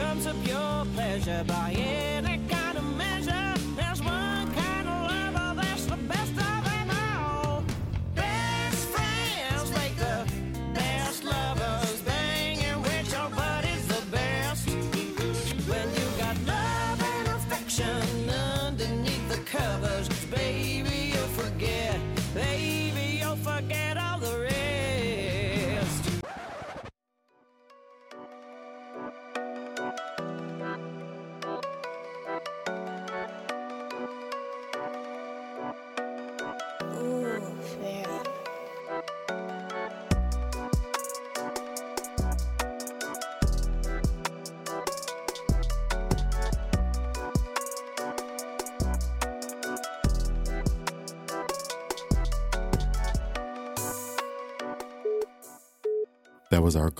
comes a pure pleasure by any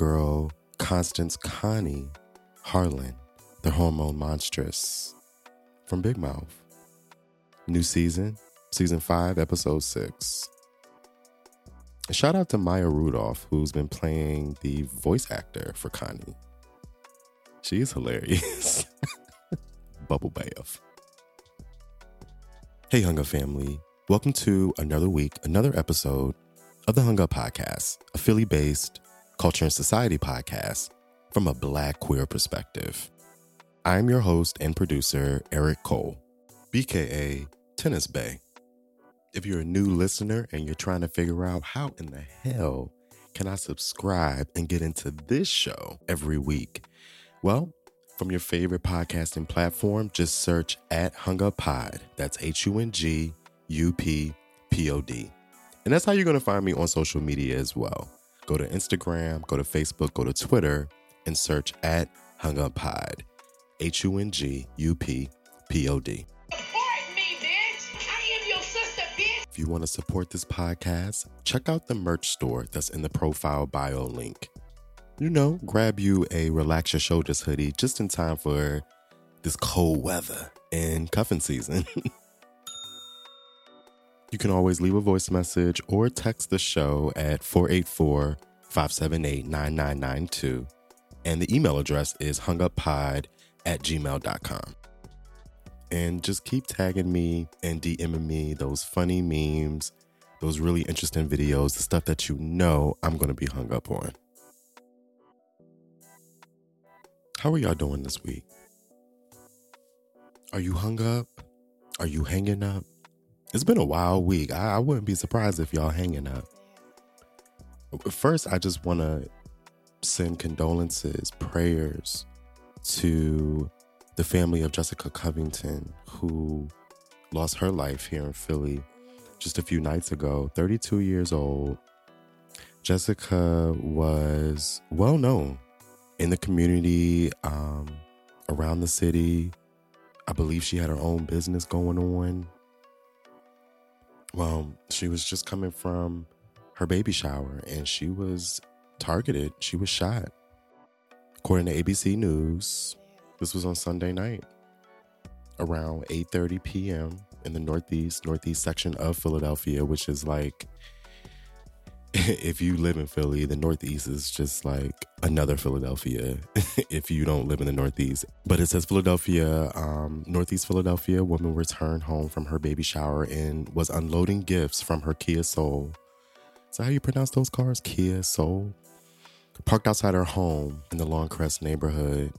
girl, Constance Connie Harlan, the hormone monstress from Big Mouth. New season, season five, episode six. Shout out to Maya Rudolph, who's been playing the voice actor for Connie. She is hilarious. Bubble bath. Hey, Hunger family. Welcome to another week, another episode of the Hung Up Podcast, a Philly based culture and society podcast from a black queer perspective. I'm your host and producer, Eric Cole, BKA Tennis Bay. If you're a new listener and you're trying to figure out how in the hell can I subscribe and get into this show every week, well, from your favorite podcasting platform, just search at Hung Up Pod. That's H U N G U P P O D. And that's how you're going to find me on social media as well. Go to Instagram, go to Facebook, go to Twitter, and search at Hung Up Pod. H U N G U P P O D. Support me, bitch. I am your sister, bitch. If you want to support this podcast, check out the merch store that's in the profile bio link. You know, grab you a Relax Your Shoulders hoodie just in time for this cold weather and cuffing season. you can always leave a voice message or text the show at 484 578 9992. And the email address is hunguppod at gmail.com. And just keep tagging me and DMing me those funny memes, those really interesting videos, the stuff that you know I'm going to be hung up on. How are y'all doing this week? Are you hung up? Are you hanging up? It's been a wild week. I, I wouldn't be surprised if y'all hanging up. First, I just want to send condolences, prayers to the family of Jessica Covington, who lost her life here in Philly just a few nights ago, 32 years old. Jessica was well known in the community, um, around the city. I believe she had her own business going on. Well, she was just coming from her baby shower and she was targeted. She was shot. According to ABC News, this was on Sunday night around 8:30 p.m. in the northeast northeast section of Philadelphia, which is like if you live in Philly, the Northeast is just like another Philadelphia if you don't live in the Northeast. But it says Philadelphia, um, Northeast Philadelphia, woman returned home from her baby shower and was unloading gifts from her Kia Soul. Is that how you pronounce those cars? Kia Soul? Parked outside her home in the Lawncrest neighborhood.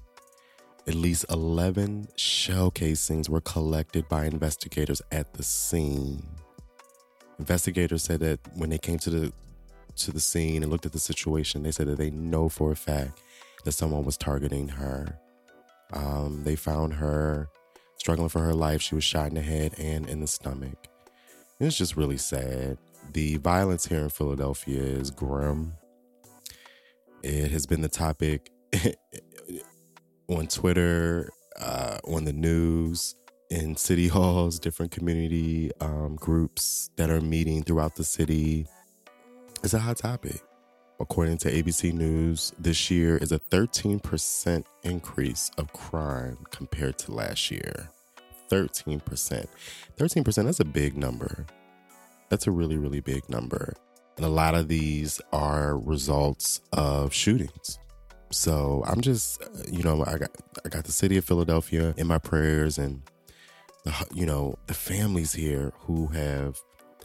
At least 11 shell casings were collected by investigators at the scene. Investigators said that when they came to the to the scene and looked at the situation, they said that they know for a fact that someone was targeting her. Um, they found her struggling for her life. She was shot in the head and in the stomach. It's just really sad. The violence here in Philadelphia is grim. It has been the topic on Twitter, uh, on the news, in city halls, different community um, groups that are meeting throughout the city. It's a hot topic. According to ABC News, this year is a 13% increase of crime compared to last year. 13%. 13%, that's a big number. That's a really, really big number. And a lot of these are results of shootings. So I'm just, uh, you know, I got I got the city of Philadelphia in my prayers, and the, you know the families here who have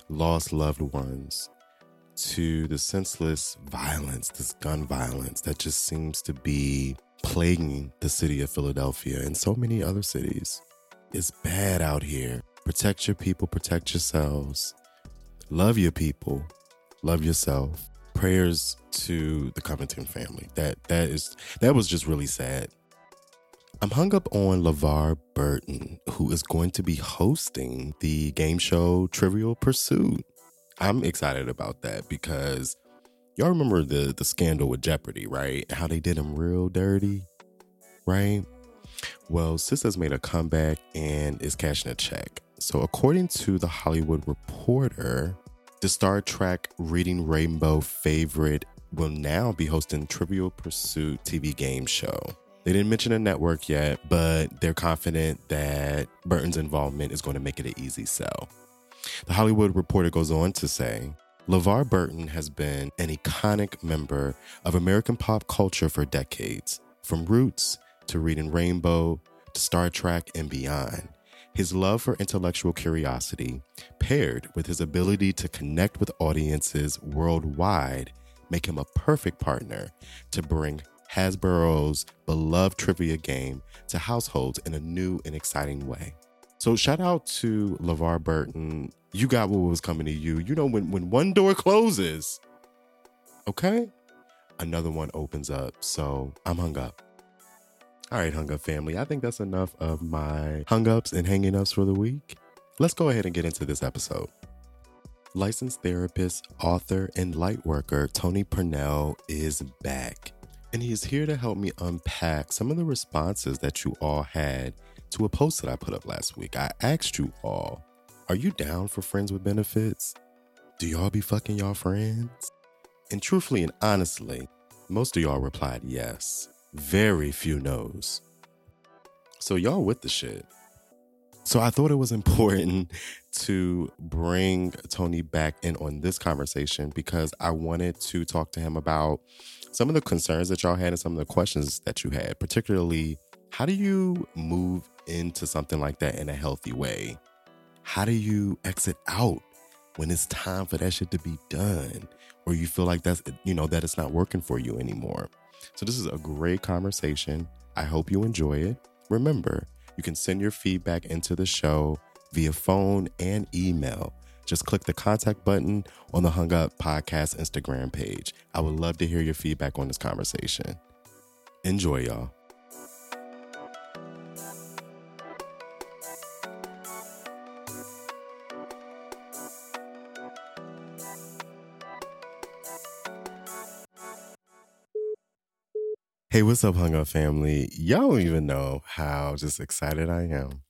lost loved ones to the senseless violence, this gun violence that just seems to be plaguing the city of Philadelphia and so many other cities. It's bad out here. Protect your people, protect yourselves. Love your people, love yourself. Prayers to the Covington family. That that is that was just really sad. I'm hung up on LeVar Burton, who is going to be hosting the game show Trivial Pursuit. I'm excited about that because y'all remember the the scandal with Jeopardy, right? How they did him real dirty, right? Well, Sis has made a comeback and is cashing a check. So, according to the Hollywood Reporter, the Star Trek Reading Rainbow favorite will now be hosting Trivial Pursuit TV game show. They didn't mention a network yet, but they're confident that Burton's involvement is going to make it an easy sell. The Hollywood Reporter goes on to say LeVar Burton has been an iconic member of American pop culture for decades, from Roots to Reading Rainbow to Star Trek and beyond. His love for intellectual curiosity, paired with his ability to connect with audiences worldwide, make him a perfect partner to bring Hasbro's beloved trivia game to households in a new and exciting way. So shout out to LeVar Burton. You got what was coming to you. You know, when when one door closes, okay, another one opens up. So I'm hung up. All right, hung up family. I think that's enough of my hung ups and hanging ups for the week. Let's go ahead and get into this episode. Licensed therapist, author, and light worker Tony Purnell is back. And he is here to help me unpack some of the responses that you all had to a post that I put up last week. I asked you all, are you down for friends with benefits? Do y'all be fucking y'all friends? And truthfully and honestly, most of y'all replied yes. Very few no's. So y'all with the shit. So I thought it was important to bring Tony back in on this conversation because I wanted to talk to him about some of the concerns that y'all had and some of the questions that you had, particularly how do you move into something like that in a healthy way? How do you exit out when it's time for that shit to be done or you feel like that's you know that it's not working for you anymore? So this is a great conversation. I hope you enjoy it. Remember, you can send your feedback into the show via phone and email. Just click the contact button on the Hung Up Podcast Instagram page. I would love to hear your feedback on this conversation. Enjoy, y'all. Hey, what's up, Hung Up family? Y'all don't even know how just excited I am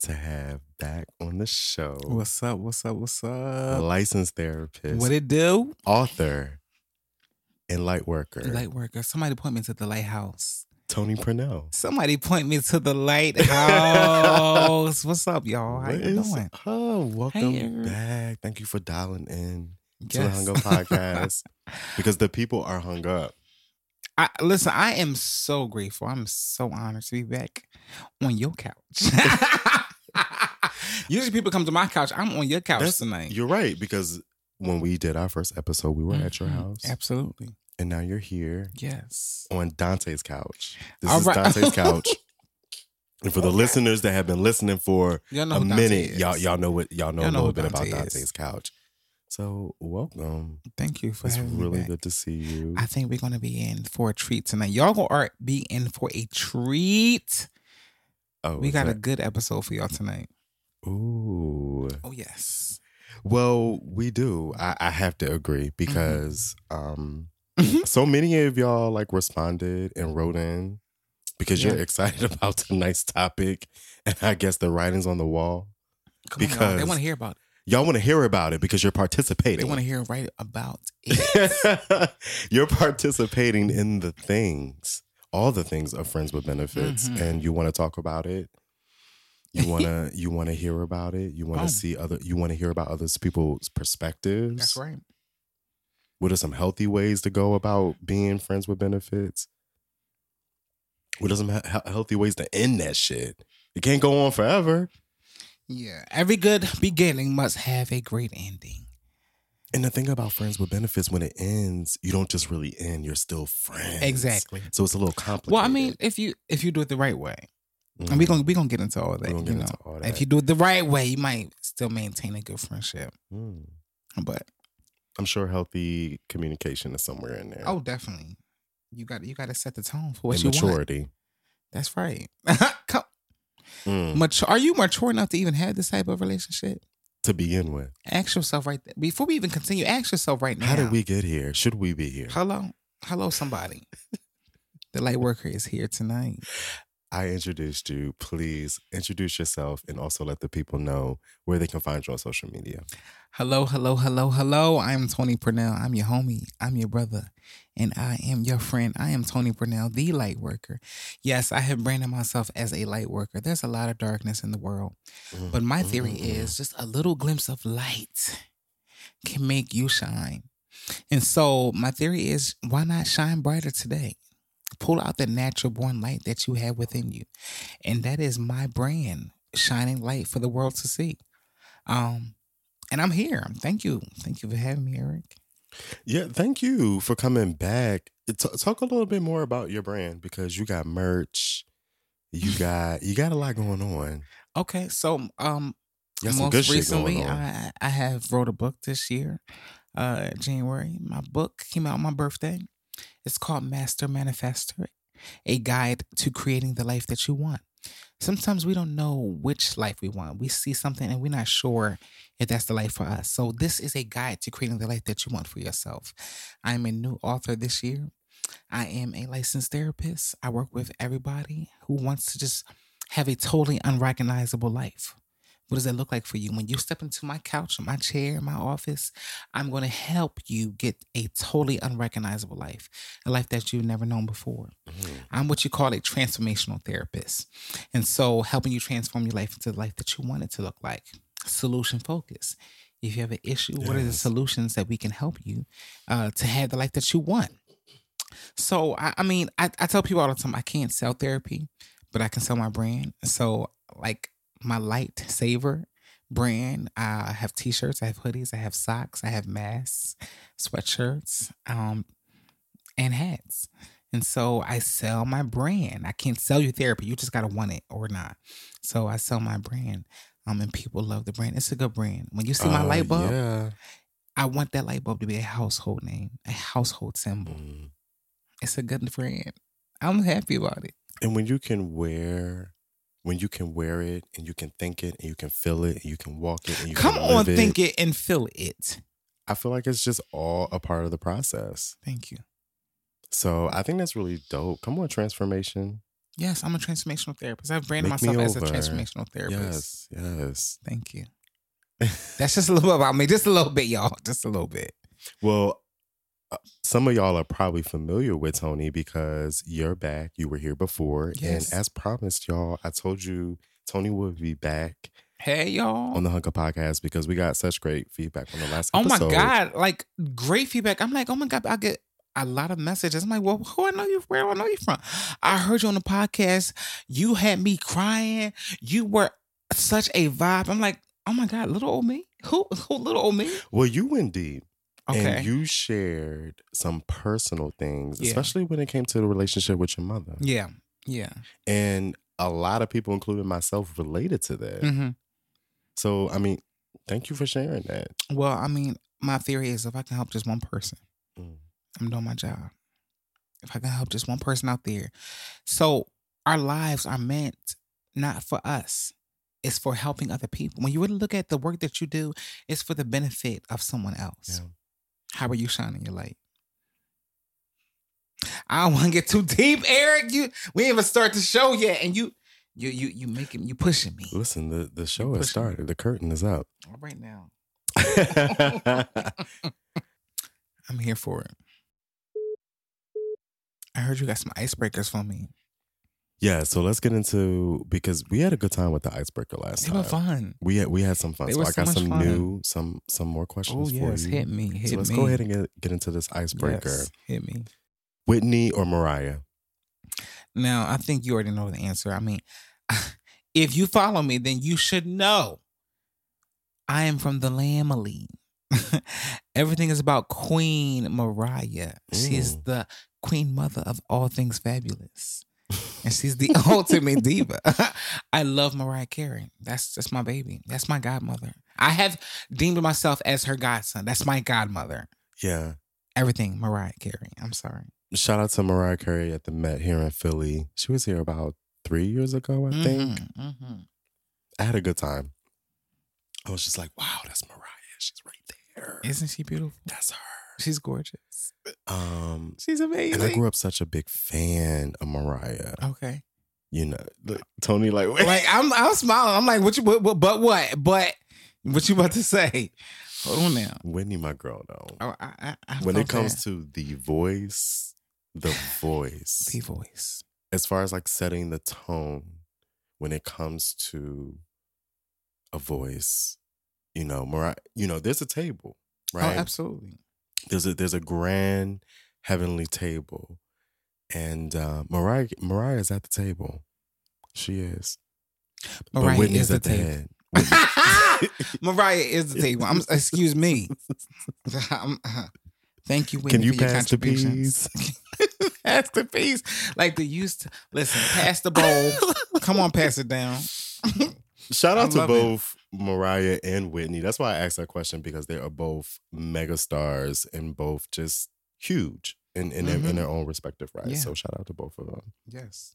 to have back on the show What's up? What's up? What's up? licensed therapist, What it do? author, and light worker, Light worker. Somebody point me to the lighthouse. Tony Purnell. Somebody point me to the lighthouse. What's up, y'all? How What you doing? Oh, welcome Hey. back. Thank you for dialing in to the Yes. Hung Up Podcast because the people are hung up. I, listen, I am so grateful. I'm so honored to be back on your couch. Usually people come to my couch. I'm on your couch That's- tonight. You're right because when we did our first episode, we were at your Mhm. house, Absolutely. and now you're here Yes. on Dante's couch. This All is right. Dante's couch. And for the listeners that have been listening for a minute, y'all y'all know what y'all know Y'all a little bit about Dante is. Dante's couch. So welcome. Thank you for It's having really me good to see you. I think we're gonna be in for a treat tonight. Y'all gonna be in for a treat. oh, We got a good episode for y'all tonight. ooh. Oh yes. Well, we do. I, I have to agree because um Mhm. so many of y'all like responded and wrote in because you're excited about tonight's topic and I guess the writings on the wall. Come on. Because- they want to hear about it. Y'all want to hear about it because you're participating. They want to hear right about it. you're participating in the things, all the things of friends with benefits, Mhm. and you want to talk about it. You want to you want to hear about it. You want to Oh. see other. You want to hear about others people's perspectives. That's right. What are some healthy ways to go about being friends with benefits? What doesn't have he- healthy ways to end that shit? It can't go on forever. Yeah. Every good beginning must have a great ending. And the thing about friends with benefits, when it ends, you don't just really end; you're still friends. Exactly. So it's a little complicated. Well, I mean, if you if you do it the right way, and Mhm. we gonna we gonna get into all that. gonna you know, into all if you do it the right way, you might still maintain a good friendship. Mm. But I'm sure healthy communication is somewhere in there. oh, definitely, you got you got to set the tone for what and you want. maturity. That's right. Come, Mm. mature, are you mature enough to even have this type of relationship? To begin with, Ask yourself right there. Before we even continue, ask yourself right now. how did we get here? Should we be here? Hello, hello, somebody. the light worker is here tonight. I introduced you. Please introduce yourself and also let the people know where they can find you on social media. Hello, hello, hello, hello. I'm Tony Purnell. I'm your homie. I'm your brother. And I am your friend. I am Tony Purnell, the light worker. Yes, I have branded myself as a light worker. There's a lot of darkness in the world. But my theory Mm. is just a little glimpse of light can make you shine. And so my theory is why not shine brighter today? Pull out the natural born light that you have within you. And that is my brand, shining light for the world to see. Um, and I'm here. Thank you. Thank you for having me, Eric. Yeah, thank you for coming back. Talk a little bit more about your brand because you got merch. You got you got a lot going on. Okay, so um You most recently. I I have wrote a book this year, uh January. My book came out on my birthday. It's called Master Manifestor, a guide to creating the life that you want. Sometimes we don't know which life we want. We see something and we're not sure if that's the life for us. So this is a guide to creating the life that you want for yourself. I'm a new author this year. I am a licensed therapist. I work with everybody who wants to just have a totally unrecognizable life. What does that look like for you? When you step into my couch, my chair, my office, I'm going to help you get a totally unrecognizable life, a life that you've never known before. Mhm. I'm what you call a transformational therapist. And so, helping you transform your life into the life that you want it to look like. Solution focus. If you have an issue, what are the solutions that we can help you uh, to have the life that you want? So, I, I mean, I, I tell people all the time I can't sell therapy, but I can sell my brand. So, like my light saver brand, I have t shirts, I have hoodies, I have socks, I have masks, sweatshirts, um, and hats. And so I sell my brand. I can't sell you therapy. You just gotta want it or not. So I sell my brand. Um, and people love the brand. It's a good brand. When you see my Uh, light bulb, Yeah. I want that light bulb to be a household name, a household symbol. Mm. It's a good brand. I'm happy about it. And when you can wear when you can wear it and you can think it and you can feel it and you can walk it and you Come can on, it, Come on, think it and feel it. I feel like it's just all a part of the process. Thank you. So I think that's really dope. Come on, transformation. Yes, I'm a transformational therapist. I've branded Make myself as a transformational therapist. Yes, yes. Thank you. That's just a little bit about me. Just a little bit, y'all. Just a little bit. Well, Uh, some of y'all are probably familiar with Tony because you're back. You were here before. Yes. And as promised, y'all, I told you Tony would be back Hey, y'all. on the Hung Up podcast because we got such great feedback from the last Oh my god! Like great feedback. I'm like, oh my god, I get a lot of messages. I'm like, well, who I know you? Where do I know you from? I heard you on the podcast. You had me crying. You were such a vibe. I'm like, oh my god, little old me. Who? Who? Little old me? Well, you went deep. Okay. And you shared some personal things, Yeah. especially when it came to the relationship with your mother. yeah. Yeah. And a lot of people, including myself, related to that. hmm So, I mean, thank you for sharing that. Well, I mean, my theory is if I can help just one person, Mm. I'm doing my job. If I can help just one person out there. So our lives are meant not for us. It's for helping other people. When you really look at the work that you do, it's for the benefit of someone else. Yeah. How are you shining your light? I don't want to get too deep, Eric. You we ain't even start the show yet, and you you you you making you pushing me. Listen, the, the show has pushing me. started. The curtain is up. All right now. I'm here for it. I heard you got some icebreakers for me. Yeah, so let's get into because we had a good time with the icebreaker last They time. were fun. We had we had some fun. They So I so got some fun. new, some some more Oh questions yes, for you. hit me, hit so let's me. go ahead and get, get into this icebreaker. Yes, hit me. Whitney or Mariah? Now, I think you already know the answer. I mean, if you follow me, then you should know I am from the Lambily. Everything is about Queen Mariah. She is Mm. the queen mother of all things fabulous. And she's the ultimate diva. I love Mariah Carey. That's that's my baby. That's my godmother. I have deemed myself as her godson. That's my godmother. Yeah. Everything Mariah Carey. I'm sorry. Shout out to Mariah Carey at the Met here in Philly. She was here about three years ago, I think. Mhm, mhm. I had a good time. I was just like, wow, that's Mariah. She's right there. Isn't she beautiful? That's her. She's gorgeous. Um, She's amazing. and I grew up such a big fan of Mariah. Okay. You know, look, Tony, like, wait. Like I'm I'm smiling. I'm like, what you what, what- but what? But what you about to say? Hold on now. Whitney, my girl, though. Oh, I, I, I when it comes that. to the voice, the voice, the voice. as far as like setting the tone, when it comes to a voice, you know, Mariah, you know, there's a table, right? Oh, absolutely. There's a there's a grand heavenly table, and uh, Mariah Mariah is at the table. She is. But Mariah Whitney's is the at the table. head. Mariah is the table. I'm, excuse me. I'm- uh, thank you, Whitney, Can you for your pass the contributions. pass the piece. Like the used to listen, pass the bowl. Come on, pass it down. Shout out to both Mariah and Whitney. That's why I asked that question because they are both mega stars and both just huge in in, their, Mhm. in their own respective rights. Yeah. So shout out to both of them. Yes.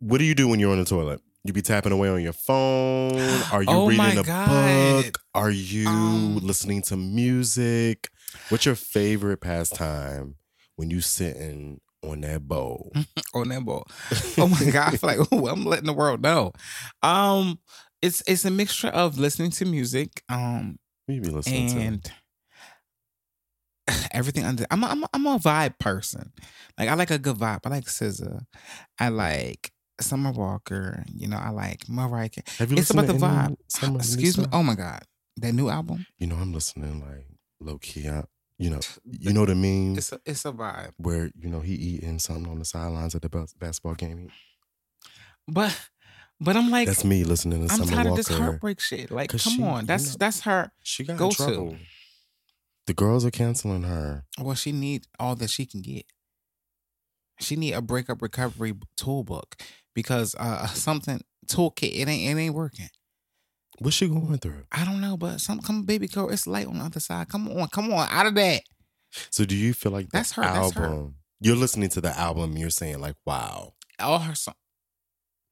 What do you do when you're on the toilet? You be tapping away on your phone? Are you Oh reading a God. book? Are you Um, listening to music? What's your favorite pastime when you sitting on that bowl? on that bowl. Oh my god, I feel like oh, I'm letting the world know. Um, it's it's a mixture of listening to music, um, What you be listening to? and everything under. I'm a, I'm a, I'm a vibe person. Like I like a good vibe. I like SZA. I like Summer Walker. You know, I like Mariah. Carey. Have you It's about the vibe. some of the Excuse me. Oh my god, that new album. You know, I'm listening like low key. I, you know, you know the meme It's a it's a vibe. where you know he eating something on the sidelines at the basketball game. But but I'm like That's me listening to I'm Summer tired of this heartbreak shit. Like, come she- on, you that's know- that's her. She got Go to. trouble. The girls are canceling her. Well, she need all that she can get. She need a breakup recovery toolbook because uh something toolkit it ain't it ain't working. What's she going through? I don't know, but some come baby girl, it's light on the other side. Come on, come on, out of that. So do you feel like That's her, that's her. album? You're listening to the album. You're saying like, wow. All her song,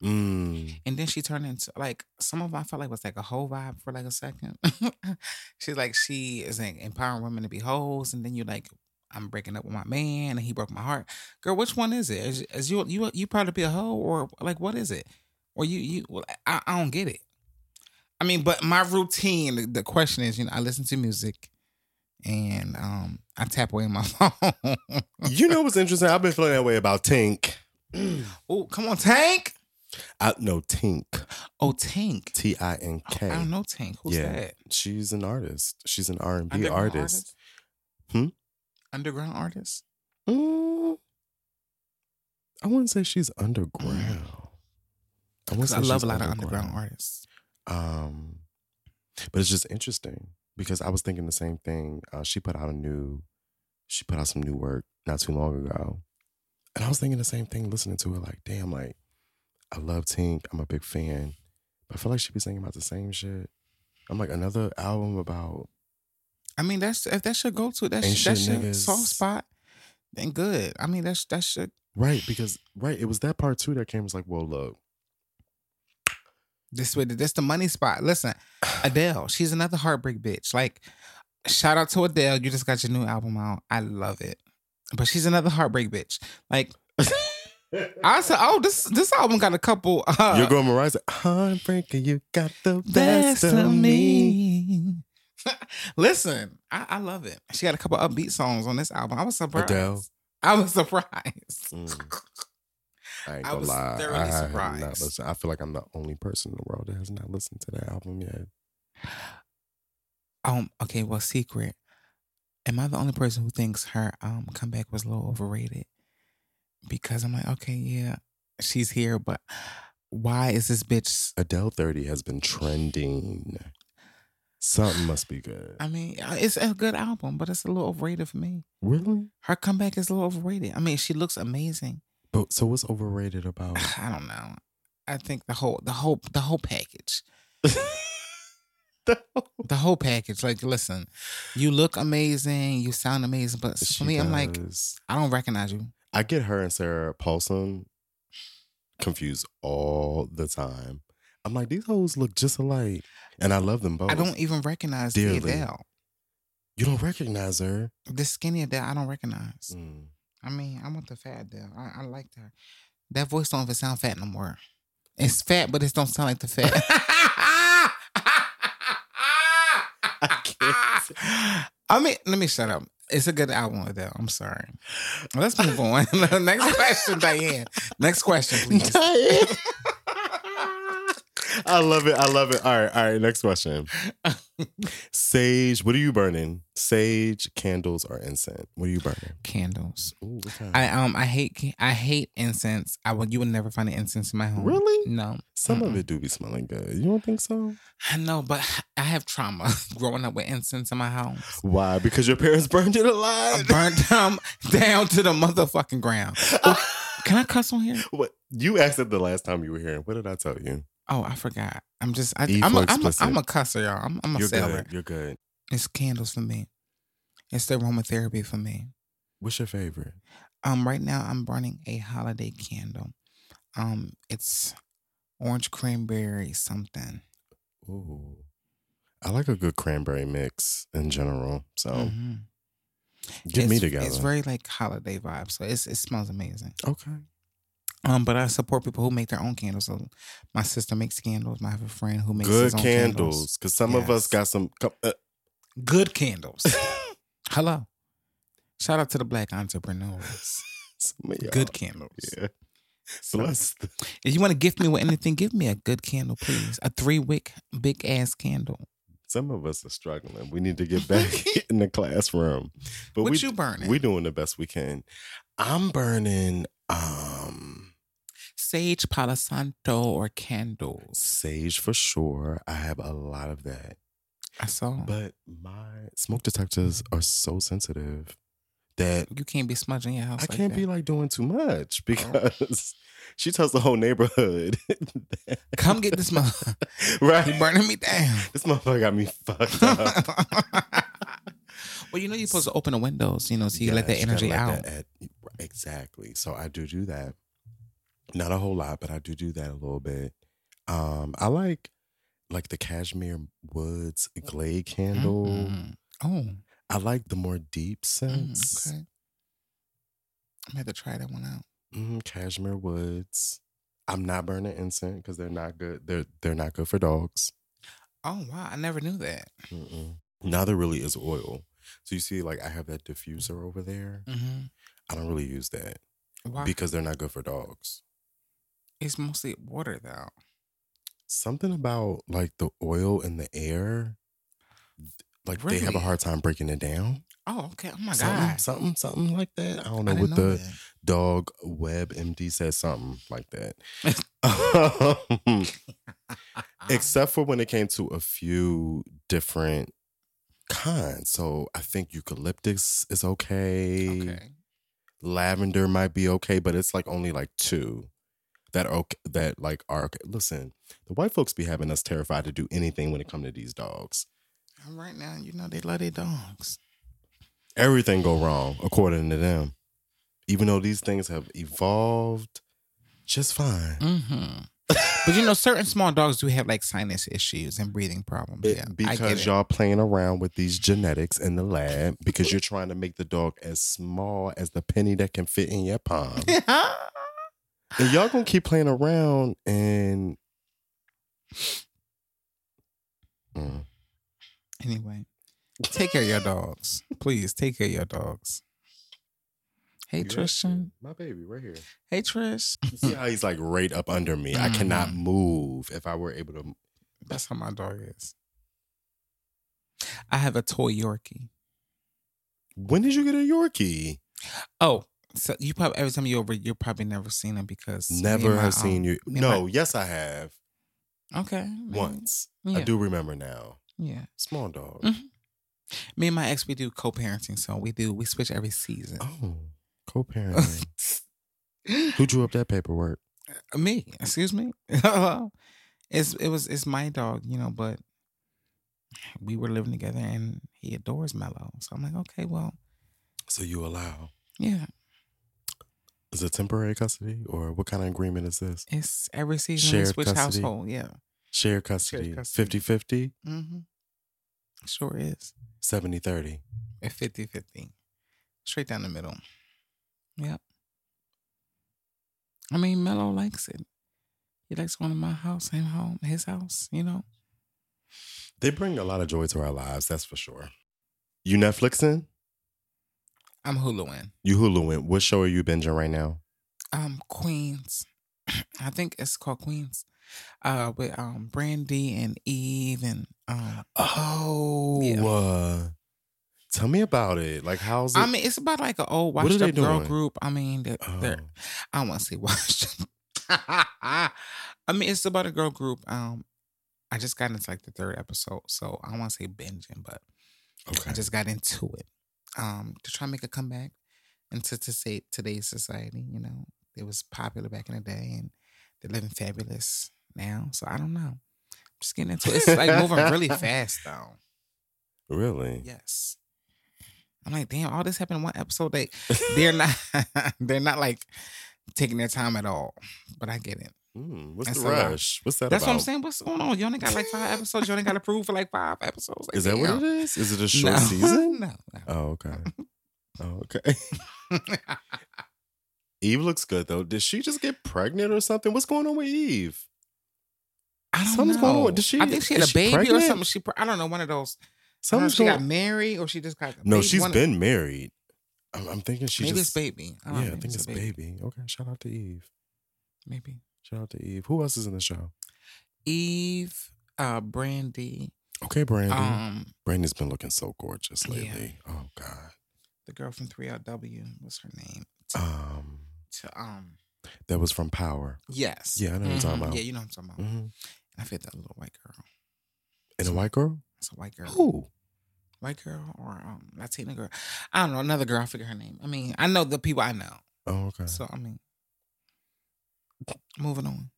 Mm. and then she turned into like some of them I felt like was like a whole vibe for like a second. She's like she is like empowering women to be hoes, and then you're like, I'm breaking up with my man, and he broke my heart. Girl, which one is it? Is, is you you you proud to be a hoe, or like what is it? Or you you? Well, I, I don't get it. I mean, but my routine. The, question is, you know, I listen to music, and um, I tap away in my phone. You know what's interesting? I've been feeling that way about Tink. oh, come on, Tank. I no Tink. Oh, Tank. T I N Oh, K. I don't know Tank. Who's Yeah. that? She's an artist. She's an R and B artist. Hmm? Underground artist. Mm, I wouldn't say she's underground. I wouldn't I love a lot of underground artists. Um, but it's just interesting because I was thinking the same thing. Uh, she put out a new, she put out some new work not too long ago, and I was thinking the same thing listening to it. Like, damn, like I love Tink. I'm a big fan, but I feel like she be singing about the same shit. I'm like another album about I mean, that's if that's your go to, that's Ain't that's your soft spot. Then good. I mean, that's that's your right because right. It was that part too that came. Was like, well, look, this way. This the money spot. Listen, Adele, she's another heartbreak bitch. Like, shout out to Adele. You just got your new album out. I love it. But she's another heartbreak bitch. Like, I said, oh, this this album got a couple. Uh, you're going Mariah. Say, Heartbreaker, you got the best, of me. Listen, I, I love it. She got a couple upbeat songs on this album. I was surprised. Adele? I was surprised. Mm. I ain't gonna was lie. thoroughly I not surprised. listened. I feel like I'm the only person in the world that has not listened to that album yet. Um. Okay. Well, secret. Am I the only person who thinks her um comeback was a little overrated? Because I'm like, okay, yeah, she's here, but why is this bitch? Adele 30 has been trending. Something must be good. I mean, uh, it's a good album, but it's a little overrated for me. Really? Her comeback is a little overrated. I mean, she looks amazing. But so what's overrated about I don't know. I think the whole the whole the whole package. The whole package. Like, listen, you look amazing, you sound amazing, but for me, I'm like. I don't recognize you. I get her and Sarah Paulson confused all the time. I'm like, these hoes look just alike. And I love them both. I don't even recognize the. Adele. You don't recognize her. The skinny Adele, I don't recognize. Mm. I mean, I want the fat Adele. I, I liked her. That voice don't even sound fat no more. It's fat, but it don't sound like the fat. I mean, let me shut up. It's a good album, Adele. I'm sorry. Let's move on. Next question, Diane. Next question, please. I love it. I love it. All right. All right. Next question. Sage, what are you burning? Sage, candles, or incense? What are you burning? Candles. Ooh? I um I hate I hate incense. I would you would never find an incense in my home. Really? No. Some of Mm-mm. it do be smelling good. You don't think so? I know, but I have trauma growing up with incense in my house. Why? Because your parents burned it I alive. burnt them down to the motherfucking ground. Oh, can I cuss on here? what? You asked it the last time you were here. What did I tell you? Oh, I forgot. I'm just I, I'm, a, I'm, a. I'm a cusser, y'all. I'm, I'm a You're sailor. good. You're good. It's candles for me. It's the aromatherapy for me. What's your favorite? Um, right now I'm burning a holiday candle. Um, it's orange cranberry something. Ooh. I like a good cranberry mix in general. So Mhm. get me together. It's very like holiday vibe, so it's it smells amazing. okay. Um, but I support people who make their own candles. So my sister makes candles. I have a friend who makes Good his own candles. Because some of us got some. uh, Good candles. Hello. Shout out to the black entrepreneurs. some of y'all. Good candles. Yeah. So, Bless. if you want to gift me with anything, give me a good candle, please. A three wick big ass candle. Some of us are struggling. We need to get back in the classroom. But what we, you burning? we doing the best we can. I'm burning um Sage, Palo Santo, or candles? sage for sure. I have a lot of that. I saw. But my smoke detectors are so sensitive that you can't be smudging your house. I like can't that. be like doing too much oh. because she tells the whole neighborhood. Come get this mother. right. You burning me down. This motherfucker got me fucked up. well, you know you're supposed to open the windows, you know, so you let that energy out. that at- exactly. So I do do that. Not a whole lot, but I do do that a little bit. Um, I like like the cashmere woods glade candle. Mm-mm. Oh, I like the more deep mm, scents. okay. I'm gonna have to try that one out. Mhm, cashmere woods. I'm not burning incense because they're not good. They're they're not good for dogs. Oh wow, I never knew that. Mm-mm. Neither really is oil. So you see, like I have that diffuser over there. Mm-hmm. I don't really use that Why? because they're not good for dogs. It's mostly water though. Something about like the oil in the air, like they have a hard time breaking it down. Oh, okay. Oh my something, god. something, something like that. I don't know I what didn't the that. dog web MD says something like that. Except for when it came to a few different kinds. So I think eucalyptus is okay. okay. Lavender might be okay, but it's like only like two that are okay, that like are okay. Listen, the white folks be having us terrified to do anything when it comes to these dogs. And right now, you know they love their dogs. Everything go wrong according to them. Even though these things have evolved just fine. Mm-hmm. but you know, certain small dogs do have like sinus issues and breathing problems. It- yeah, because y'all playing around with these genetics in the lab because you're trying to make the dog as small as the penny that can fit in your palm. and y'all gonna keep playing around and Mm. anyway, take care of your dogs, please. Take care of your dogs. Hey You Tristan. My baby, right here. Hey Trish. You see how he's like right up under me. I cannot Mhm. move if I were able to. That's how my dog is. I have a toy Yorkie. When did you get a Yorkie? Oh, So you probably every time you over, you're probably never seen him because Never my, have seen you. No, yes, I have okay. once. I do remember now. Yeah. Small dog. Mhm. Me and my ex, we do co-parenting, so we do we switch every season. Oh, co-parenting. Who drew up that paperwork? me, excuse me. it's it was it's my dog, you know, but we were living together and he adores Mello. So I'm like, okay, well, So you allow? yeah, Is it temporary custody or what kind of agreement is this? it's every season Shared switch custody? household. Yeah. Shared custody, custody. 50-50, Mm-hmm. Sure is. 70-30. At 50 50. Straight down the middle. Yep. I mean, Mello likes it. He likes going to my house, same home, his house, you know. They bring a lot of joy to our lives, that's for sure. You Netflixing? I'm Huluing. You Huluing. What show are you binging right now? Um, Queens. I think it's called Queens. Uh, with um Brandy and Eve and um. Oh, Yeah. uh, tell me about it. Like, how's it? I mean, it's about like an old washed up girl group. I mean, they're, Oh. they're I want to say washed. I mean, it's about a girl group. Um, I just got into like the third episode, so I want to say binging, but okay. I just got into it. Um, to try and make a comeback into to say today's society. You know, it was popular back in the day, and they're living fabulous now. So I don't know. Just getting into it. It's like moving really fast, though. really? Yes. I'm like, damn, all this happened in one episode. They they're not they're not like taking their time at all. But I get it. Mm, what's That's the rush? What's that That's about? what I'm saying. What's going on? You only got like five episodes. You only got approved for like five episodes. Like, Is that what it is? Is it a short no. season? no. no. Oh, okay. Oh, okay. Eve looks good though. Did she just get pregnant or something? What's going on with Eve? I don't Something's know. going on. Does she- I think she had a baby or something. She, I don't know, one of those. I if Something's she got married or she just got. No, baby. she's One of- been married. I'm, I'm thinking she maybe just. it's baby. Yeah, don't know, I think maybe it's a baby. Okay, shout out to Eve. Maybe Shout out to Eve. Who else is in the show? Eve, uh, Brandy, Okay, Brandy. um, Brandy's been looking so gorgeous Yeah. lately. Oh God. the girl from 3LW. What's her name? Um, To, um, that was from Power. yes. Yeah, I know what you're talking Mhm. about. Yeah, you know what I'm talking about. hmm And I fit that little white girl. And a white girl. It's a white girl. Who? White girl or um Latina girl. I don't know, another girl, I forget her name. I mean, I know the people I know. Oh, okay. So I mean moving on.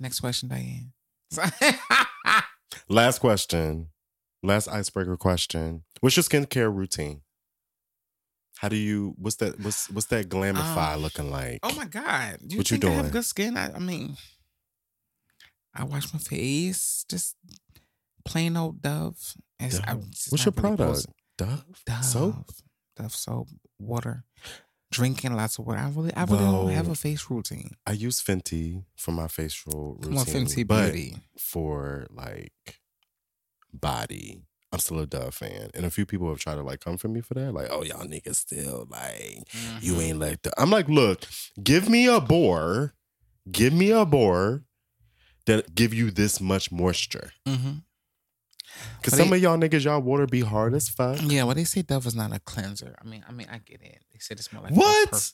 Next question, Diane. Last question. Last icebreaker question. What's your skincare routine? How do you? What's that? What's what's that glamify Um, looking like? oh my God. You What you think I doing? have good skin? I, I mean, I wash my face, just plain old Dove. Dove. What's your really product? Dove. Dove. Soap. Dove soap, water. Drinking lots of water. I really, I really don't have a face routine. I use Fenty for my facial routine. Come on, Fenty Beauty. for like body, I'm still a Dove fan, and a few people have tried to like come for me for that. Like, oh y'all niggas still like you Mhm. ain't like the. I'm like, look, give me a bore, give me a bore that give you this much moisture. Mhm. Cause some they- of y'all niggas, y'all water be hard as fuck. Yeah, well, they say Dove is not a cleanser. I mean, I mean, I get it. They said it's more like What? perf-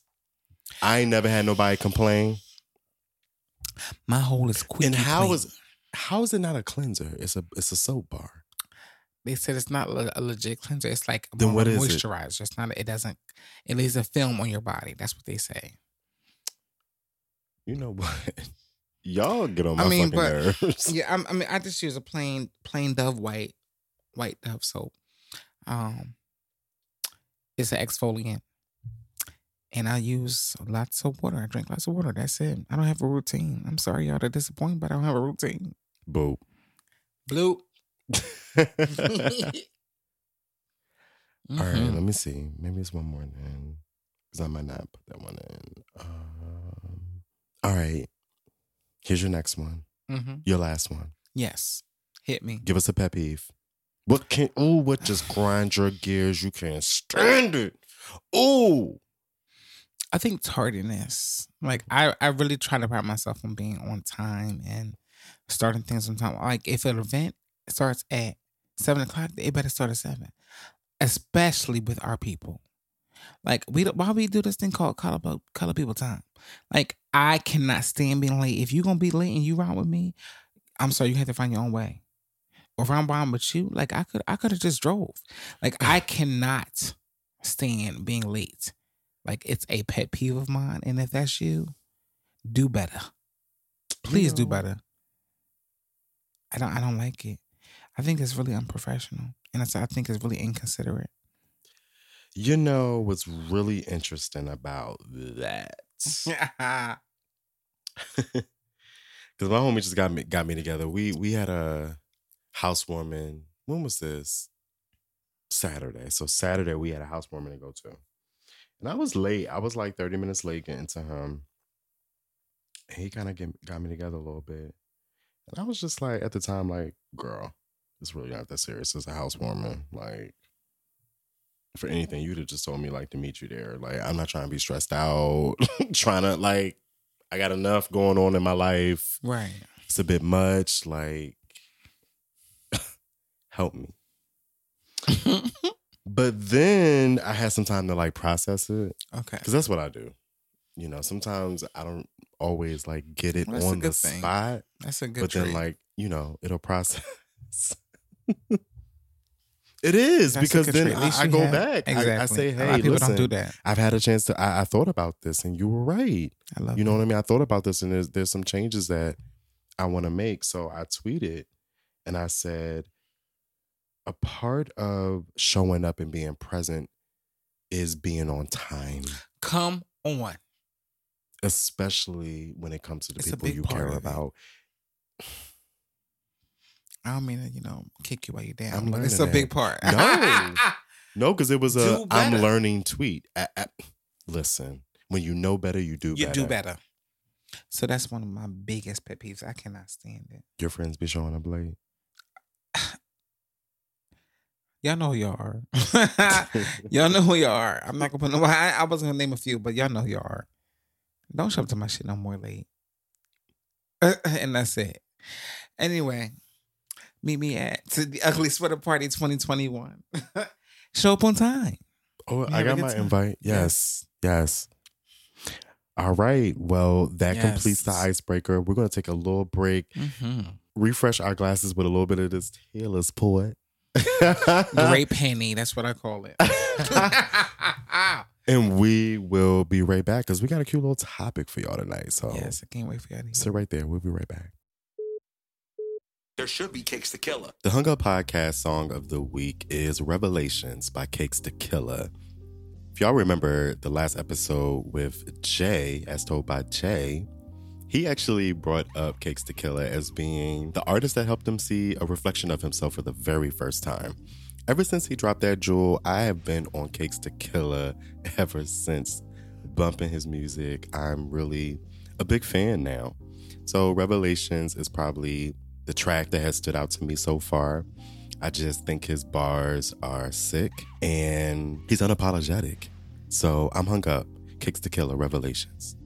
I ain't never had nobody complain. My hole is quick. And how is how is it not a cleanser? It's a it's a soap bar. They said it's not a legit cleanser. It's like Then more what is it? moisturizer. It's not. It doesn't. It leaves a film on your body. That's what they say. You know what? Y'all get on my I mean, fucking but- nerves. Yeah, I'm, I mean, I just use a plain plain Dove white white Dove soap. Um, it's an exfoliant, and I use lots of water. I drink lots of water. That's it. I don't have a routine. I'm sorry, y'all to disappoint, but I don't have a routine. Boop. Blue. All Mm-hmm. right, let me see. Maybe it's one more then. Because I might not put that one in. Um, all right. Here's your next one. Mm-hmm. Your last one. Yes. Hit me. Give us a pet peeve. What can ooh, what just grind your gears? You can't stand it. Ooh. I think tardiness. Like I, I really try to pride myself on being on time and starting things on time. Like if an event starts at seven o'clock, it better start at seven. Especially with our people. Like we why we do this thing called color color people time. Like I cannot stand being late. If you're gonna be late and you ride with me, I'm sorry you have to find your own way. Or if I'm riding with you, like I could I could have just drove. Like I cannot stand being late. Like it's a pet peeve of mine. And if that's you, do better. Please do better. I don't I don't like it. I think it's really unprofessional. And I think it's really inconsiderate. You know what's really interesting about that? Because my homie just got me got me together. We we had a housewarming. When was this? Saturday. So Saturday we had a housewarming to go to, and I was late. I was like thirty minutes late getting to him, and he kind of got me together a little bit. And I was just like, at the time, like, girl, it's really not that serious. It's a housewarming. Like, for anything, you'd have just told me like to meet you there. Like, I'm not trying to be stressed out, trying to like, I got enough going on in my life. Right. It's a bit much. Like, help me. But then I had some time to like process it Okay. because that's what I do. You know, sometimes I don't always like get it Well, on the thing. spot, That's a good but then like you know it'll process. It is That's because then. I, I go have- back. I, I Exactly. say, a lot hey, people listen, don't do that. I've had a chance to. I, I thought about this, and you were right. I love You know it. what I mean? I thought about this, and there's there's some changes that I want to make. So I tweeted, and I said, a part of showing up and being present is being on time, Come on. especially when it comes to the It's people you care about. I don't mean to, you know, kick you while you're down. I'm but it's a learning big part. No. No, because it was a I'm learning tweet. I- I- listen, when you know better, you do you better. do better. So that's one of my biggest pet peeves. I cannot stand it. Your friends be showing a blade. Y'all know who y'all are. y'all know who y'all are. I'm not gonna put no. I, I wasn't gonna name a few, but y'all know who y'all are. Don't show up to my shit no more late. and that's it. Anyway, meet me at to the Ugly Sweater Party 2021. show up on time. Oh, I got my time? invite. Yes. Yes. All right. Well, that completes the icebreaker. We're going to take a little break, Mm-hmm. refresh our glasses with a little bit of this Taylor's Port. Great penny. That's what I call it. and we will be right back because we got a cute little topic for y'all tonight. So yes, I can't wait for y'all to hear. sit right there. We'll be right back. There should be Cakes da Killa. The Hung Up Podcast song of the week is Revelations by Cakes da Killa. If y'all remember the last episode with Jay, as told by Jay, he actually brought up Cakes da Killa as being the artist that helped him see a reflection of himself for the very first time. Ever since he dropped that jewel, I have been on Cakes da Killa ever since bumping his music. I'm really a big fan now. So, Revelations is probably the track that has stood out to me so far. I just think his bars are sick and he's unapologetic. So I'm hung up. Cakes da Killa revelations.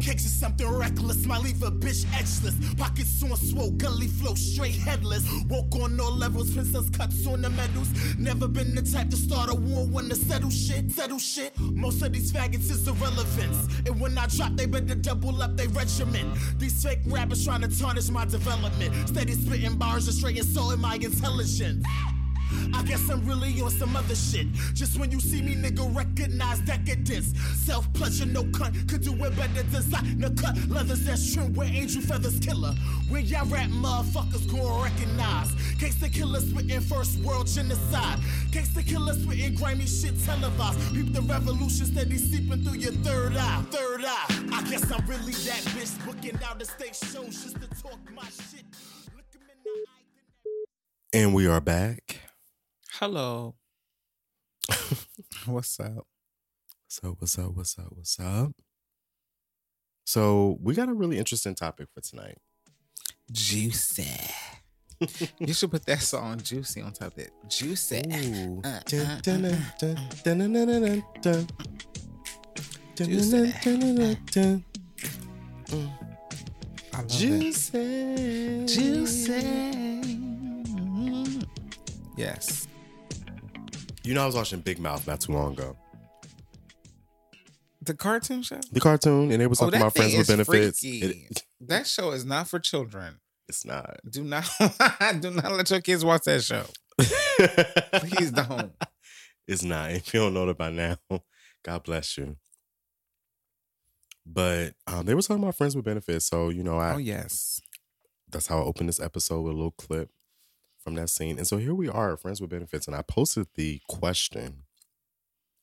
Kicks is something reckless, might leave a bitch edgeless. Pockets on swole, gully flow straight headless. Walk on all levels, princess cuts on the medals. Never been the type to start a war when to settle shit, settle shit. Most of these faggots is irrelevance. And when I drop, they better double up their regiment. These fake rappers trying to tarnish my development. Steady spitting bars, just straight and so insulting my intelligence. I guess I'm really on some other shit. Just when you see me, nigga, recognize decadence. Self pleasure, no cunt, could do it better. Designer cut leathers that's trim with angel feathers killer. When y'all rap motherfuckers gon' recognize. Case the killer spitting first world genocide. Case the killer spitting grimy shit televised. Peep the revolution steady seeping through your third eye. Third eye. I guess I'm really that bitch booking out the state shows just to talk my shit. In. And we are back. Hello. What's up? So what's up? What's up? What's up? So we got a really interesting topic for tonight. Juicy. you should put that song Juicy on top of it. Juicy. Ooh. Uh, uh, uh, Juicy. I love it. Juicy. Yes. You know, I was watching Big Mouth not too long ago. The cartoon show. The cartoon, and they was Oh, talking that about friends with benefits. It- that show is not for children. it's not. Do not, do not let your kids watch that show. Please don't. It's not. If you don't know it by now, God bless you. But um, they were talking about friends with benefits. So, you know, I Oh yes. that's how I opened this episode with a little clip from that scene. And so here we are, friends with benefits. And I posted the question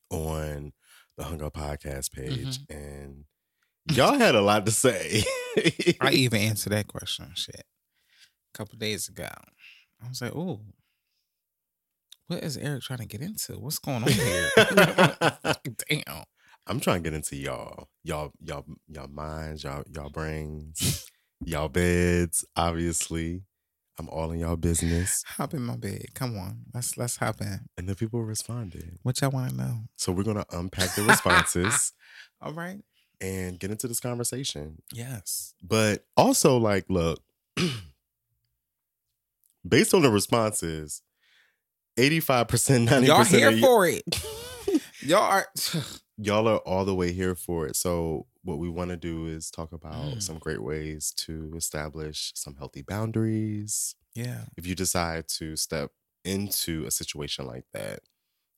on the Hung Up Podcast page, mm-hmm. and y'all had a lot to say. I even answered that question. Shit. A couple days ago. I was like, oh, what is Eric trying to get into? What's going on here? Damn. I'm trying to get into y'all, y'all, y'all, y'all minds, y'all, y'all brains, y'all beds. Obviously, I'm all in y'all business, Hop in my bed. Come on. Let's let's hop in. and the people responded. What y'all want to know? So we're gonna unpack the responses All right. and get into this conversation. Yes. But also, like, look, based on the responses, 85%, 90% Y'all here y- for it. y'all are y'all are all the way here for it. So what we want to do is talk about Mm. some great ways to establish some healthy boundaries. Yeah. If you decide to step into a situation like that,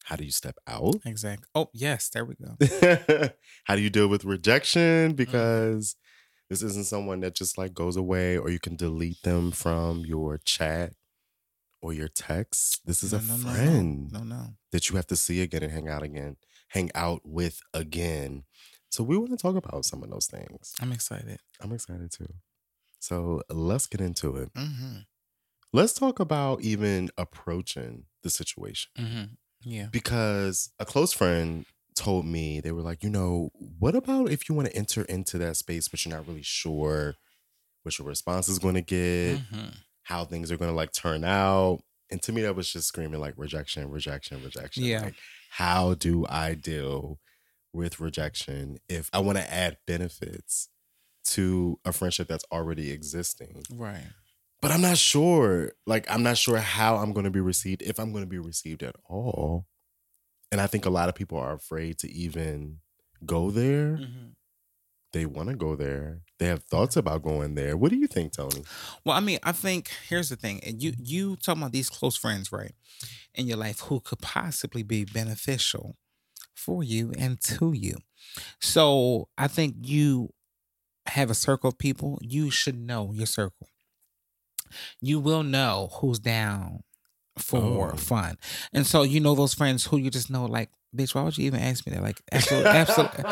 how do you step out? Exactly. Oh, yes, there we go. how do you deal with Mm. rejection? Because this isn't someone that just like goes away, or you can delete them from your chat or your text. This is a No, no, no, no. friend No, no. that you have to see again and hang out again, hang out with again. So we want to talk about some of those things. I'm excited. I'm excited too. So let's get into it. Mm-hmm. Let's talk about even approaching the situation Mm-hmm. Yeah. because a close friend told me they were like, you know, what about if you want to enter into that space but you're not really sure what your response is going to get, Mm-hmm. how things are going to like turn out. And to me, that was just screaming like rejection, rejection, rejection. Yeah. Like, how do I deal with rejection if I want to add benefits to a friendship that's already existing? Right. But I'm not sure. Like, I'm not sure how I'm going to be received, if I'm going to be received at all. And I think a lot of people are afraid to even go there. Mm-hmm. They want to go there. They have thoughts about going there. What do you think, Tony? Well, I mean, I think here's the thing. and You you talking about these close friends, right? In your life who could possibly be beneficial for you and to you. So I think you have a circle of people. You should know your circle. You will know who's down for Oh. fun. And so you know those friends who you just know, like, bitch, why would you even ask me that? Like, absolutely, absolutely,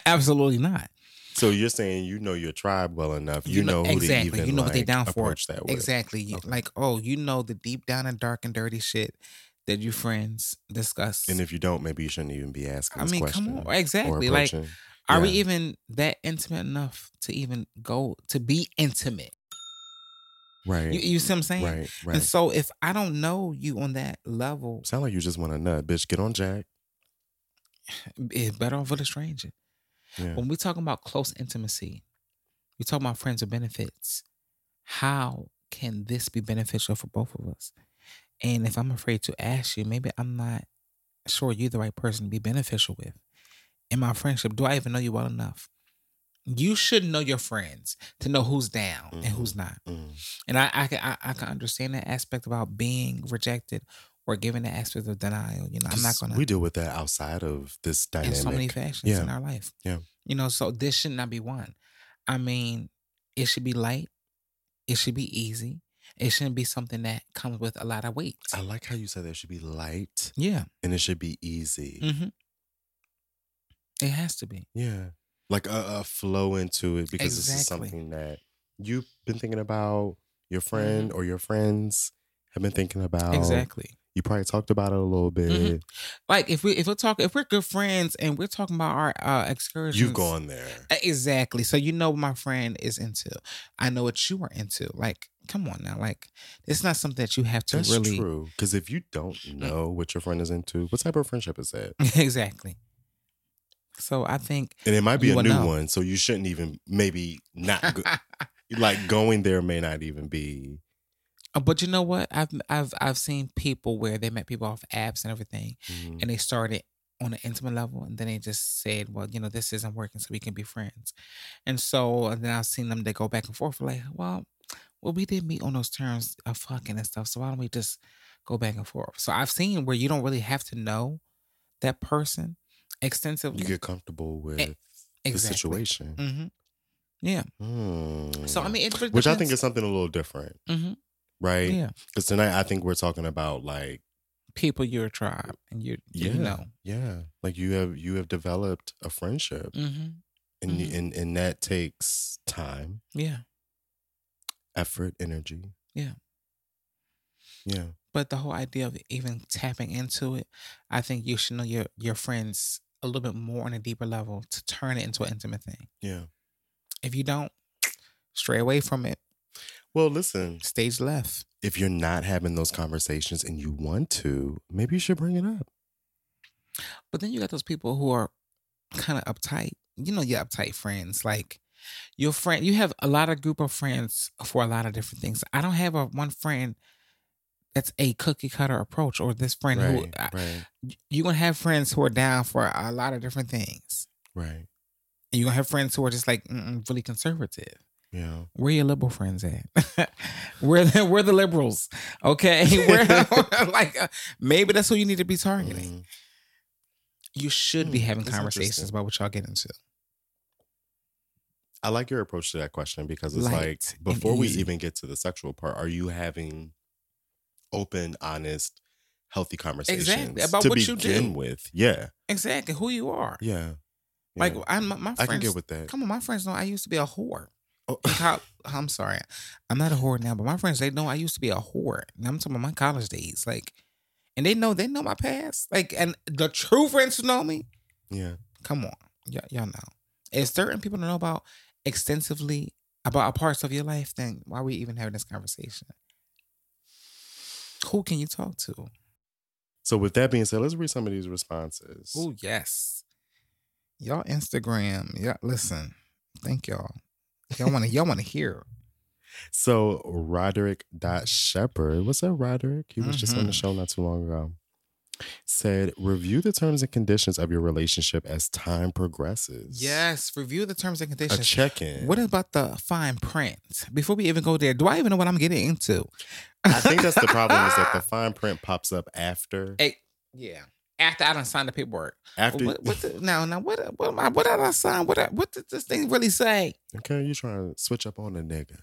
absolutely not. So you're saying you know your tribe well enough. You, know, who exactly. even you know what they like, down for. approach that with. Exactly. Okay. Like, oh, you know the deep down and dark and dirty shit that you friends discuss. And if you don't, maybe you shouldn't even be asking. I mean, question come on, exactly. Like, are we even that intimate enough to even go to be intimate? right? You, you see what I'm saying? right, right. And so, if I don't know you on that level, Sound like you just want a nut, bitch. Get on Jack. it's better off with a stranger. Yeah. When we talking about close intimacy, we talking about friends with benefits. How can this be beneficial for both of us? And if I'm afraid to ask you, maybe I'm not sure you're the right person to be beneficial with. In my friendship, do I even know you well enough? You should know your friends to know who's down and who's not. Mm. And I, I can I, I can understand that aspect about being rejected or given the aspect of denial. You know, I'm not gonna We deal with that outside of this dynamic. in so many fashions Yeah. in our life. Yeah. You know, so this should not be one. I mean, it should be light. It should be easy. It shouldn't be something that comes with a lot of weight. I like how you said there should be light Yeah. and it should be easy. hmm It has to be. Yeah. Like a, a flow into it because this is something that you've been thinking about, your Mm-hmm. friend or your friends have been thinking about. Exactly. You probably talked about it a little bit. Mhm. Like if we if we're talking if we're good friends and we're talking about our uh excursions. You've gone there. Exactly. So you know what my friend is into. I know what you are into. Like, come on now. Like, it's not something that you have to That's really true. Because if you don't know what your friend is into, what type of friendship is that? exactly. So I think And it might be a new know. one, so you shouldn't even maybe not go, like going there may not even be But you know what? I've I've I've seen people where they met people off apps and everything, Mhm. and they started on an intimate level, and then they just said, "Well, you know, this isn't working, so we can be friends." And so and then I've seen them they go back and forth like, "Well, well, we didn't meet on those terms of fucking and stuff, so why don't we just go back and forth?" So I've seen where you don't really have to know that person extensively. You get comfortable with the exactly. situation. hmm Yeah. Hmm. So I mean, it really which I think is something a little different, Mhm. Right? Yeah. Because tonight I think we're talking about like people your tribe and you yeah, you know. yeah, like you have you have developed a friendship, hmm and Mhm. and and that takes time, Yeah. effort, energy. Yeah. Yeah. But the whole idea of even tapping into it, I think you should know your your friends a little bit more on a deeper level to turn it into an intimate thing. Yeah. If you don't, stray away from it. Well, listen, Stage left. if you're not having those conversations and you want to, maybe you should bring it up. But then you got those people who are kind of uptight. You know, your uptight friends. Like your friend, you have a lot of group of friends for a lot of different things. I don't have a one friend that's a cookie cutter approach, or this friend who Right. I- Right. you're gonna have friends who are down for a lot of different things. Right. And you're gonna have friends who are just like really conservative. Yeah. Where your liberal friends at? where the, where the liberals? Okay, where like uh, maybe that's who you need to be targeting. Mhm. You should be Hmm, having conversations about what y'all get into. I like your approach to that question because it's like Light and before we even get to the sexual part, are you having open, honest, healthy conversations about to what you do. with? Yeah, Exactly who you are. yeah. Like yeah. I, my, my friends. I can get with that. Come on, my friends know I used to be a whore. Oh, col- I'm sorry, I'm not a whore now, but my friends they know I used to be a whore. And I'm talking about my college days, like, and they know they know my past, like, and the true friends who know me. yeah, Come on, y- y'all know. If certain people don't know about extensively about a parts of your life, then why are we even having this conversation? Who can you talk to? So with that being said, let's read some of these responses. Oh yes, y'all Instagram. Yeah, listen. Thank y'all. Y'all want to y'all want to hear. So Roderick dot Shepherd, what's up, Roderick? He was just on the Mhm. show not too long ago. Said review the terms and conditions of your relationship as time progresses. Yes, review the terms and a conditions. check-in. What about the fine print? Before we even go there, do I even know what I'm getting into? I think that's the problem is that the fine print pops up after Hey, yeah. After I done signed the paperwork. after. What, what the, now, now, what, what, am I, what did I sign? What, I- what did this thing really say? okay, you trying to switch up on the nigga?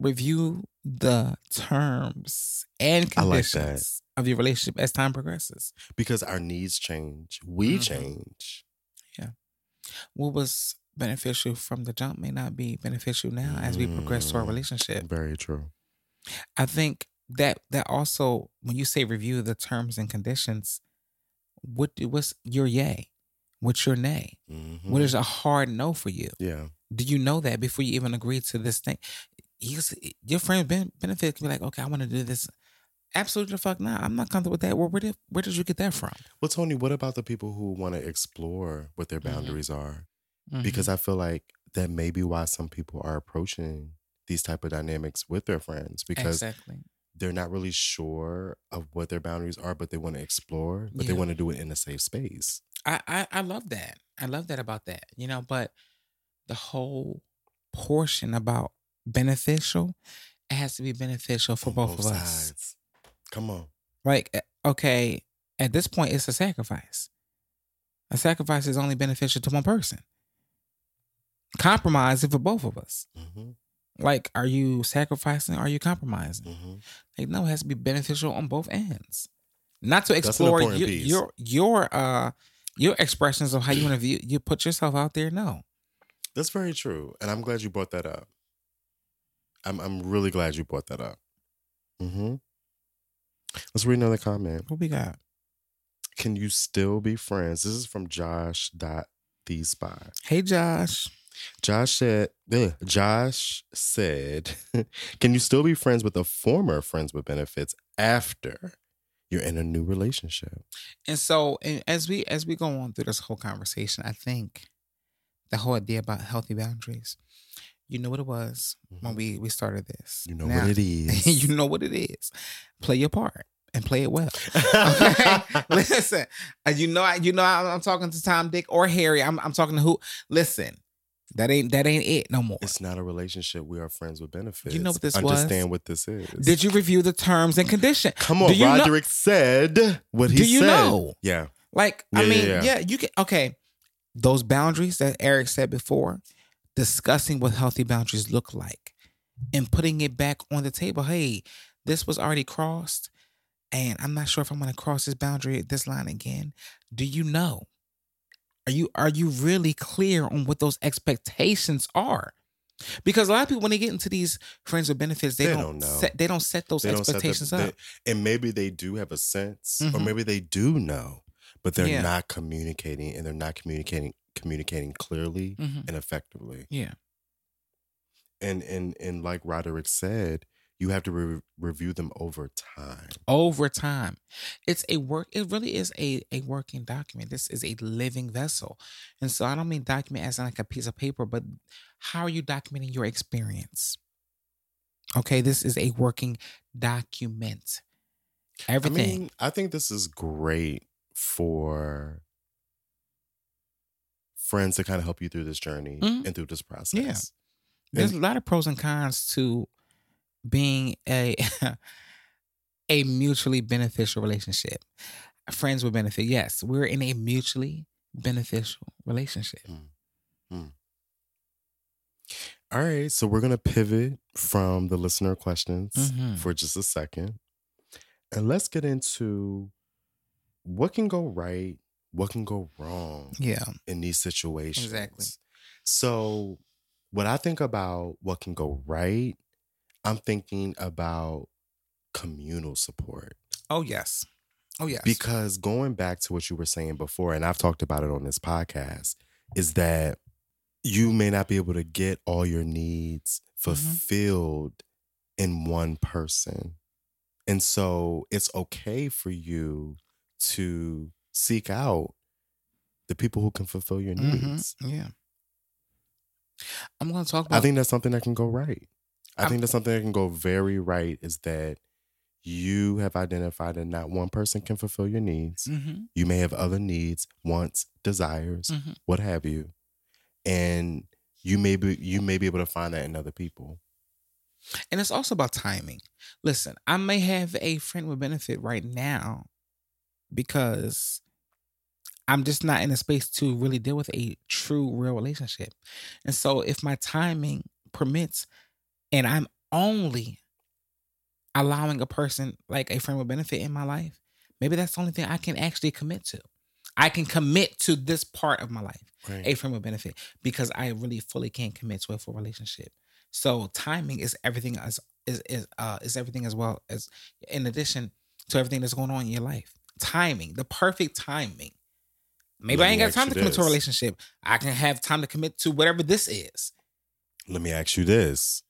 Review the terms and I like conditions of your relationship as time progresses. Because our needs change, we Mhm. change. Yeah. What was beneficial from the jump may not be beneficial now as we progress to our Mm. relationship. Very true. I think that that also when you say review the terms and conditions, what what's your yay? What's your nay? Mhm. What is a hard no for you? Yeah, Do you know that before you even agree to this thing? You, your friend ben, benefit can be like, okay, I want to do this. Absolutely the fuck not. I'm not comfortable with that. Where where did where did you get that from? Well, Tony, what about the people who want to explore what their Mhm. boundaries are? Mm-hmm. Because I feel like that may be why some people are approaching these type of dynamics with their friends because exactly. They're not really sure of what their boundaries are, but they want to explore, but they want to do it in a safe space. I, I I love that. I love that about that. You know, but the whole portion about beneficial, it has to be beneficial for On both, of us. Come on. Like, eh, okay, at this point, it's a sacrifice. A sacrifice is only beneficial to one person. Compromise it for both of us. hmm Like, are you sacrificing? Are you compromising? hmm Like, no, it has to be beneficial on both ends. Not to explore your, your your uh your expressions of how you want to view you put yourself out there. No, That's very true, and I'm glad you brought that up. I'm I'm really glad you brought that up. Mm-hmm. Let's read another comment. what we got? Can you still be friends? This is from Josh dot the spy. Hey, Josh. Josh said, ugh, Josh said, can you still be friends with a former friends with benefits after you're in a new relationship? And so, and as we as we go on through this whole conversation, I think the whole idea about healthy boundaries, You know what it was when we we started this. Mm-hmm. You know Now- what it is. you know what it is. Play your part and play it well. Okay, listen. uh, You know, I, you know, I'm, I'm talking to Tom, Dick, or Harry. I'm, I'm talking to who? Listen, that ain't that ain't it no more. It's not a relationship. We are friends with benefits. You know what this was? Understand what this is. Did you review the terms and condition? Come on, you know- Roderick said what he said. Do you said. know? Yeah. Like, I Yeah, yeah, mean, yeah. yeah, you can. Okay, those boundaries that Eric said before, discussing what healthy boundaries look like, and putting it back on the table. Hey, this was already crossed, and I'm not sure if I'm going to cross this boundary, this line again. Do you know? Are you are you really clear on what those expectations are? Because a lot of people, when they get into these friends with benefits, they, They don't, don't know. set they don't set those They don't set the- expectations they- up. and maybe they do have a sense, or Mhm. maybe they do know, but they're Yeah. not communicating, and they're not communicating communicating clearly Mhm. and effectively. Yeah. And and and like Roderick said, you have to re- review them over time. over time. It's a work, it really is a, a working document. This is a living vessel. And so I don't mean document as like a piece of paper, but how are you documenting your experience? Okay, this is a working document. Everything. I mean, I think this is great for friends to kind of help you through this journey Mhm. and through this process. There's and- a lot of pros and cons to being a a mutually beneficial relationship. Friends with benefit. Yes, we're in a mutually beneficial relationship. All right, so we're gonna pivot from the listener questions Mhm. for just a second, and let's get into what can go right, what can go wrong Yeah. in these situations. Exactly. So, when I think about what can go right, I'm thinking about communal support. Oh yes. Oh yes. Because going back to what you were saying before, and I've talked about it on this podcast, is that you may not be able to get all your needs fulfilled in one person. And so it's okay for you to seek out the people who can fulfill your Mhm. needs. Yeah. I'm going to talk about. I think that's something that can go right. I think that's something that can go very right is that you have identified that not one person can fulfill your needs. Mhm, You may have other needs, wants, desires, mhm. what have you. And you may be you may be able to find that in other people. And it's also about timing. Listen, I may have a friend with benefit right now because I'm just not in a space to really deal with a true, real relationship. And so, if my timing permits, and I'm only allowing a person like a friend with benefit in my life, maybe that's the only thing I can actually commit to. I can commit to this part of my life Right. a friend with benefit because I really fully can't commit to a full relationship. So timing is everything as is is uh is everything as well as in addition to everything that's going on in your life. Timing, the perfect timing. Maybe Let I ain't got time to commit to a relationship. I can have time to commit to whatever this is. Let me ask you this.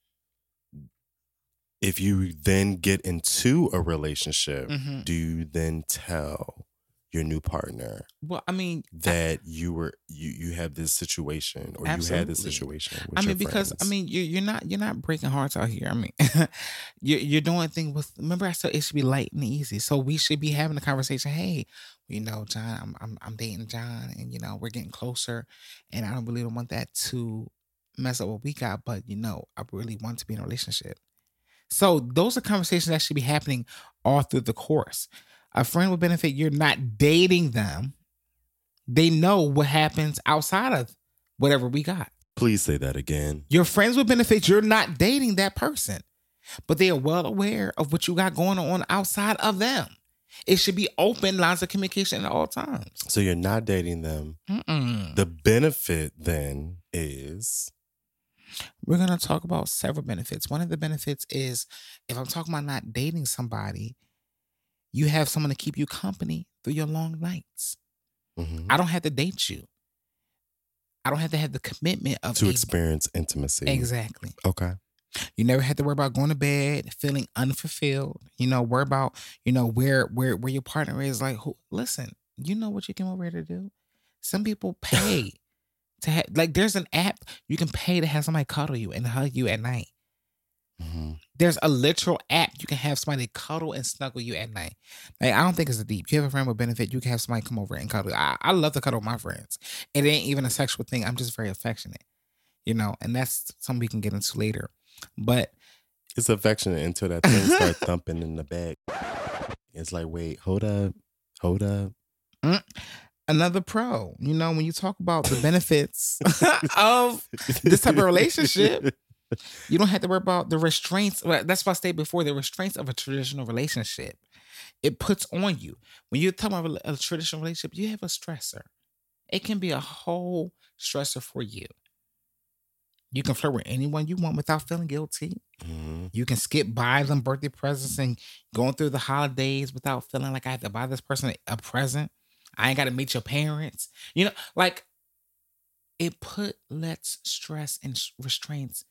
If you then get into a relationship, Mhm. do you then tell your new partner Well, I mean, that you were you you have this situation or you had this situation I mean, because I mean, you're you're not you're not breaking hearts out here. I mean, you're you're doing things with. Remember, I said it should be light and easy. So we should be having a conversation. Hey, you know, John, I'm I'm I'm dating John, and you know, we're getting closer, and I don't really don't want that to mess up what we got. But you know, I really want to be in a relationship. So those are conversations that should be happening all through the course. A friend with benefit, you're not dating them. They know what happens outside of whatever we got. please say that again. Your friends with benefits, you're not dating that person, but they are well aware of what you got going on outside of them. It should be open lines of communication at all times. So you're not dating them. Mm-mm. The benefit then is We're going to talk about several benefits. One of the benefits is if I'm talking about not dating somebody, you have someone to keep you company through your long nights. mhm, I don't have to date you. I don't have to have the commitment of to a- experience intimacy. Exactly. Okay. You never had to worry about going to bed feeling unfulfilled. You know, worry about you know where where where your partner is. Like, who, listen, you know what you came over here to do. Some people pay to have like there's an app you can pay to have somebody cuddle you and hug you at night. Mhm. There's a literal app you can have somebody cuddle and snuggle you at night. Like I don't think it's a deep. You have a friend with benefit, you can have somebody come over and cuddle. I, I love to cuddle with my friends. It ain't even a sexual thing. I'm just very affectionate, you know, and that's something we can get into later. But It's affectionate until that thing starts thumping in the back. It's like, wait, hold up, hold up. Another pro, you know, when you talk about the benefits of this type of relationship, you don't have to worry about the restraints. well, That's why I stated before the restraints of a traditional relationship. It puts on you. When you're talking about a traditional relationship, you have a stressor. It can be a whole stressor for you. You can flirt with anyone you want without feeling guilty. Mhm. You can skip by them birthday presents and going through the holidays without feeling like I have to buy this person a present. I ain't got to meet your parents. You know, like it put lets stress and restraints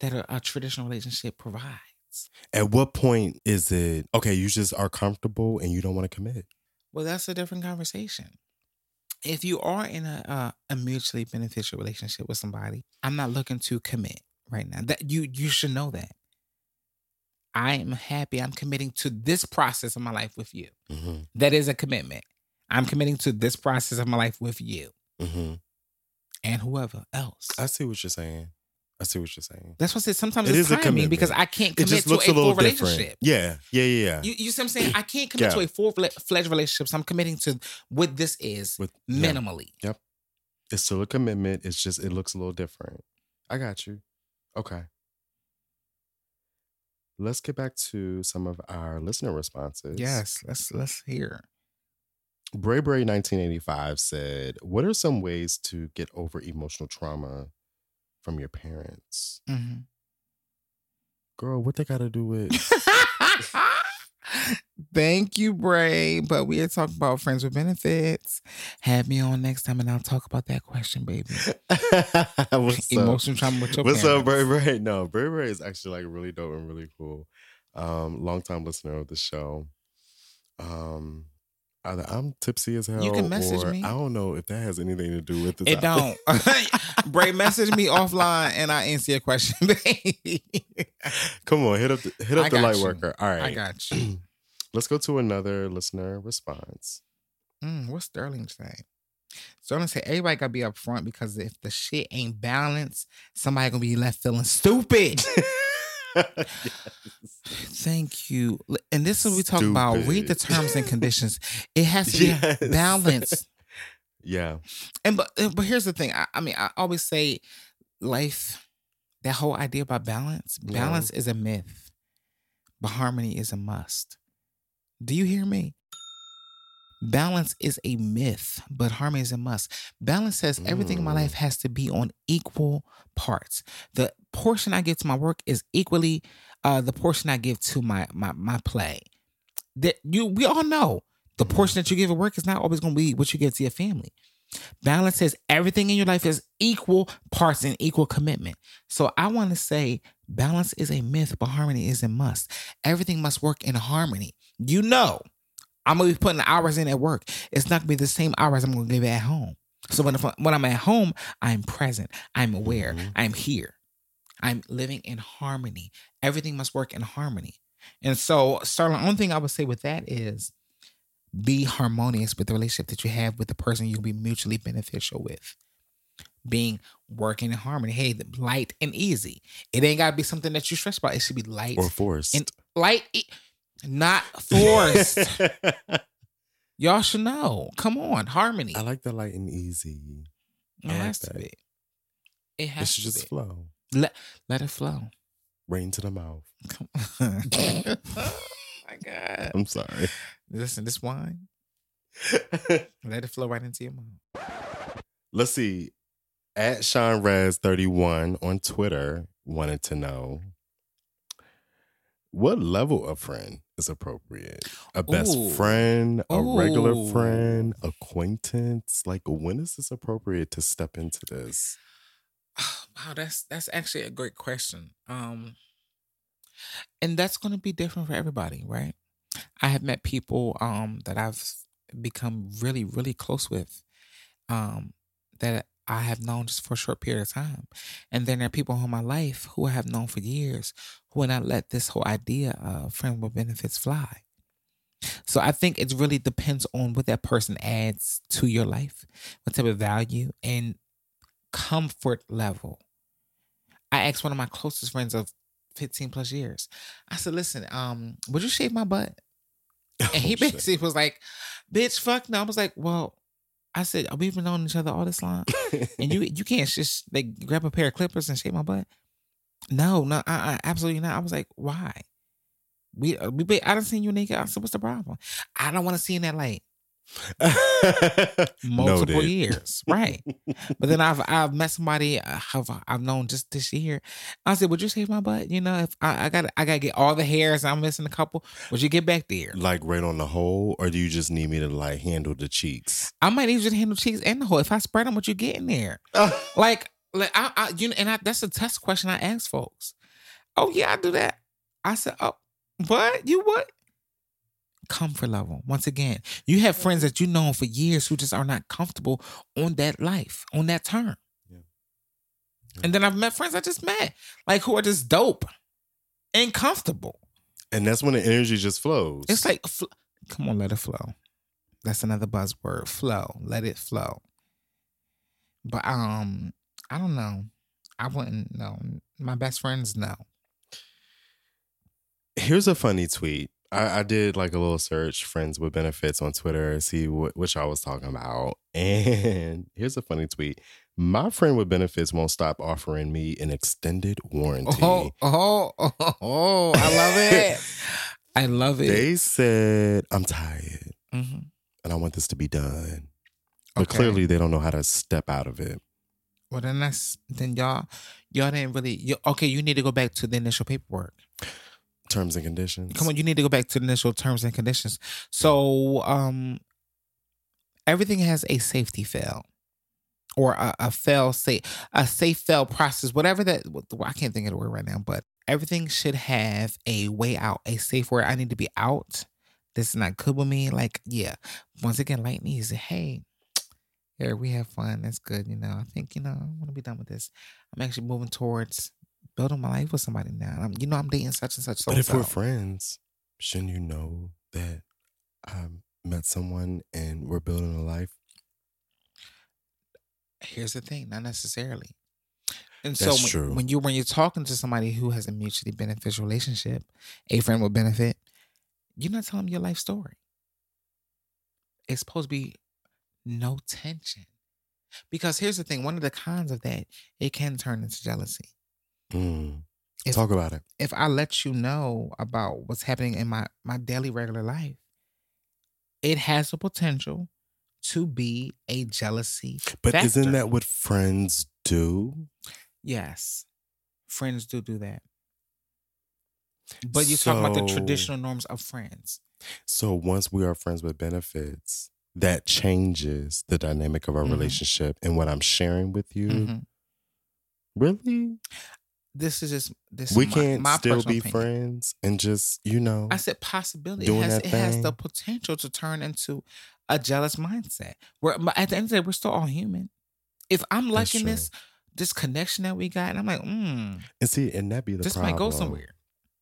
that a, a traditional relationship provides. At what point is it okay? You just are comfortable and you don't want to commit. Well, that's a different conversation. If you are in a, a a mutually beneficial relationship with somebody, I'm not looking to commit right now. That you you should know that. I am happy. I'm committing to this process of my life with you. hmm That is a commitment. I'm committing to this process of my life with you hmm and whoever else. I see what you're saying. I see what you're saying. That's what I said. Sometimes It it's is a timing because. I can't commit to a a full different. relationship. Yeah, yeah, yeah, yeah. You, you see what I'm saying? I can't commit to a full fledged relationship. So I'm committing to what this is With yeah. minimally. It's still a commitment. It's just it looks a little different. I got you. Okay. Let's get back to some of our listener responses. Yes, let's let's hear. Bray Bray 1985 said, What are some ways to get over emotional trauma from your parents? Mhm. Girl, what they got to do with. Thank you, Bray. But we are talking about friends with benefits. Have me on next time and I'll talk about that question, baby. What's up? Emotional trauma with your What's up, Bray. Bray? No, Bray Bray is actually like really dope and really cool. Um, longtime listener of the show. Um, either I'm tipsy as hell. You can message or me. I don't know if that has anything to do with this. It don't. Bray, message me offline and I answer your question, baby. Come on, hit up the, hit up the light you. worker. All right, I got you. Let's go to another listener response. Mm, what's Sterling saying? Sterling said everybody gotta be upfront because if the shit ain't balanced, somebody gonna be left feeling stupid. Thank you. And this is what we talk about. Read the terms and conditions. It has to be Yes. balanced. yeah. And but but here's the thing. I, I mean, I always say life, that whole idea about balance, Yeah. balance is a myth, but harmony is a must. Do you hear me? Balance is a myth, but harmony is a must. Balance says everything in my Mm. life has to be on equal parts. The portion I give to my work is equally uh, the portion I give to my my my play. That you we all know the portion that you give at work is not always going to be what you give to your family. Balance says everything in your life is equal parts and equal commitment. So I want to say balance is a myth, but harmony is a must. Everything must work in harmony. You know, I'm gonna be putting the hours in at work. It's not gonna be the same hours I'm gonna give at home. So when, if, when I'm at home, I'm present. I'm aware. Mhm. I'm here. I'm living in harmony. Everything must work in harmony. And so, Sterling, only thing I would say with that is be harmonious with the relationship that you have with the person you'll be mutually beneficial with. Being working in harmony. Hey, the- light and easy. It ain't gotta be something that you stress about. It should be light Or forced. and light, e- not forced. Y'all should know. Come on, harmony. I like the light and easy. it I like has to that. be. It It has should to just be. flow. Let, let it flow. Rain to the mouth. Come on. oh my God. I'm sorry. Listen, this wine, let it flow right into your mouth. Let's see. At Sean Rez 31 on Twitter wanted to know what level of friend is appropriate? A best Ooh. friend, a regular friend, acquaintance? Like, when is this appropriate to step into this? Wow, that's that's actually a great question. Um and that's going to be different for everybody, right? I have met people um that I've become really really close with um that I have known just for a short period of time. And then there are people in my life who I have known for years who will not let this whole idea of friend with benefits fly. So I think it really depends on what that person adds to your life, what type of value and comfort level. I asked one of my closest friends of 15 plus years. I said, listen, um, would you shave my butt? And he Oh, shit. basically was like, bitch, fuck no. I was like, well, I said, we've been knowing each other all this long. And you you can't just like grab a pair of clippers and shave my butt. No, no, I, I absolutely not. I was like, why? We uh, we I done seen you naked. I said, what's the problem? I don't want to see in that light. Multiple years, right? But then I've I've met somebody uh, I've I've known just this year. I said, would you shave my butt? You know, if I, I got I got to get all the hairs, I'm missing a couple. Would you get back there? like right on the hole, or do you just need me to like handle the cheeks? I might even handle cheeks and the hole. If I spread them, what you get in there? Like, like I, I you know, and I, that's a test question I ask folks. Oh yeah, I do that. I said, oh, what you what? Comfort level. Once again, you have friends that you know for years who just are not comfortable on that life, on that term. Yeah. And then I've met friends I just met, like who are just dope and comfortable. and that's when the energy just flows. It's like, fl- come on, let it flow. That's another buzzword. Flow. Let it flow. But um, I don't know. I wouldn't know. My best friends know. Here's a funny tweet. I, I did like a little search, friends with benefits on Twitter, see what which I was talking about. And here's a funny tweet. My friend with benefits won't stop offering me an extended warranty. Oh, oh, oh, oh, I love it. I love it. They said, I'm tired Mhm. and I want this to be done. But Okay. clearly they don't know how to step out of it. Well, then that's then y'all, y'all didn't really. You, okay, you need to go back to the initial paperwork. Terms and conditions. Come on, you need to go back to the initial terms and conditions. So, um, everything has a safety fail or a, a fail safe, a safe fail process, whatever that. I can't think of the word right now, but everything should have a way out, a safe word. I need to be out. This is not good with me. Like, yeah. Once again, light and easy. Hey, here we have fun. That's good. You know, I think you know I want to be done with this. I'm actually moving towards building my life with somebody now. I'm, you know, I'm dating such and such. But if we're friends, shouldn't you know that I met someone and we're building a life? here's the thing not necessarily and That's so when, true. when you when you're talking to somebody who has a mutually beneficial relationship a friend will benefit you're not telling them your life story it's supposed to be no tension because here's the thing one of the cons of that it can turn into jealousy Mm. If- Talk about it. if i let you know about what's happening in my my daily regular life it has the potential to be a jealousy But isn't that what friends do? Yes. Friends do do that. But you're talking about the traditional norms of friends. So once we are friends with benefits, that changes the dynamic of our Mhm. relationship and what I'm sharing with you. Mhm. Really? This is just this. we is my, can't my still be opinion. friends and just, you know. I said possibility. It has, it has the potential to turn into a jealous mindset. Where at the end of the day, we're still all human. If I'm liking this this connection that we got, and I'm like, mm, and see, and that be the this problem. might go somewhere.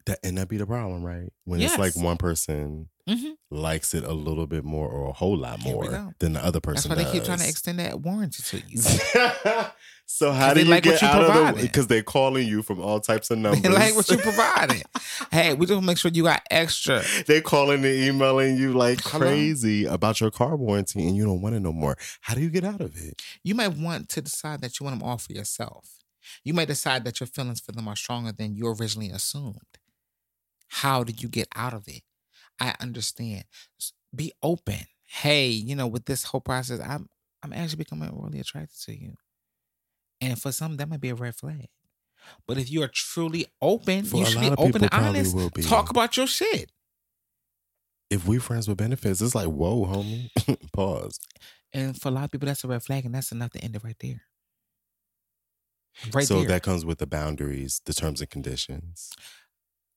That and that be the problem, right? When it's like one person hmm likes it a little bit more or a whole lot more than the other person. That's why they keep trying to extend that warranty to you. so how do you like what get you out of the because they're calling you from all types of numbers. They like what you provided. hey, we just want to make sure you got extra. They're calling and emailing you like crazy about your car warranty and you don't want it no more. How do you get out of it? You might want to decide that you want them all for yourself. You might decide that your feelings for them are stronger than you originally assumed. How did you get out of it? I understand. Be open. Hey, you know, with this whole process, I'm I'm actually becoming really attracted to you. And for some, that might be a red flag. But if you are truly open, For you should be open and honest. Talk about your shit. If we friends with benefits, it's like, whoa, homie. Pause. And for a lot of people, that's a red flag, and that's enough to end it right there. Right so there. that comes with the boundaries, the terms and conditions.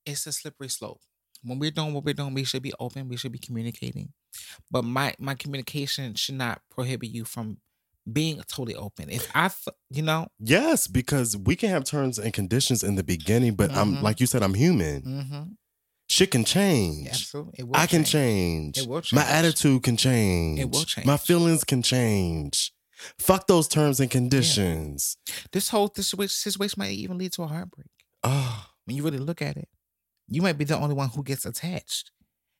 it's a slippery slope. When we're doing what we're doing, we should be open. We should be communicating. But my my communication should not prohibit you from being totally open. If I, you know, Yes, because we can have terms and conditions in the beginning, but I'm Mhm. like you said, I'm human. mm-hmm. Shit can change. absolutely, it will I can change. It will My attitude can change. It will My change. feelings can change. Fuck those terms and conditions. This whole this situation might even lead to a heartbreak. Oh, When you really look at it, you might be the only one who gets attached.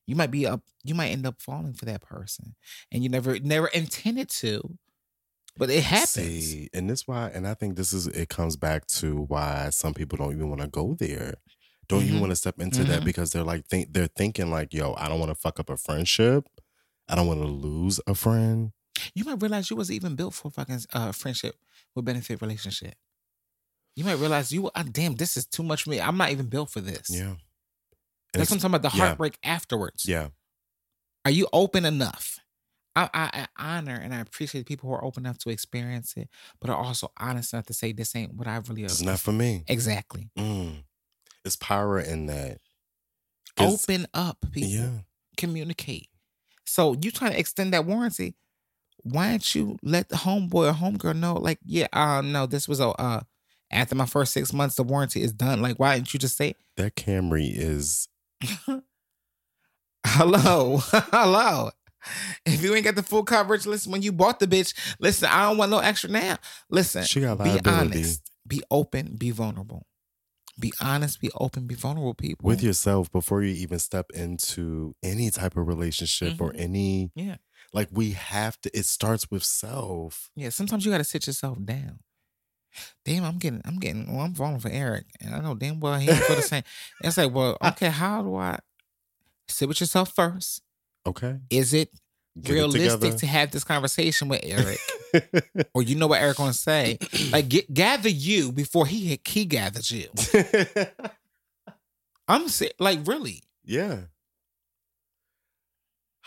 You might be up. You might end up falling for that person, and you never, never intended to, but it happens. See, and this why, and I think this is it comes back to why some people don't even want to go there. Don't even Mhm. want to step into that Mhm. because they're like think they're thinking like, yo, I don't want to fuck up a friendship. I don't want to lose a friend. You might realize you was even built for fucking uh, friendship with benefit relationship. You might realize you, uh, damn, this is too much for me. I'm not even built for this. Yeah. And That's what I'm talking about. The yeah. heartbreak afterwards. Yeah. Are you open enough? I, I, I honor and I appreciate people who are open enough to experience it, but are also honest enough to say this ain't what I really. It's not for me. exactly. Mm. It's power in that. Open up, people. Yeah. Communicate. So you trying to extend that warranty? Why don't you let the homeboy or homegirl know? Like, yeah, uh, no, this was a uh, after my first six months, the warranty is done. Like, why didn't you just say, That Camry is hello, hello? If you ain't got the full coverage, listen, when you bought the bitch, listen, I don't want no extra now. Listen, she got be honest, be open, be vulnerable. Be honest, be open, be vulnerable, people. with yourself before you even step into any type of relationship or Mhm. any Yeah. like we have to it starts with self. Yeah, sometimes you got to sit yourself down. Damn, I'm getting, I'm getting, well, I'm falling for Eric, and I know damn well he ain't for the same. It's like, well, okay, how do I sit with yourself first? Okay. Is it Get realistic together. to have this conversation with Eric, or you know what Eric gonna say? Like, get, gather you before he he gathers you. I'm si- like, really? yeah.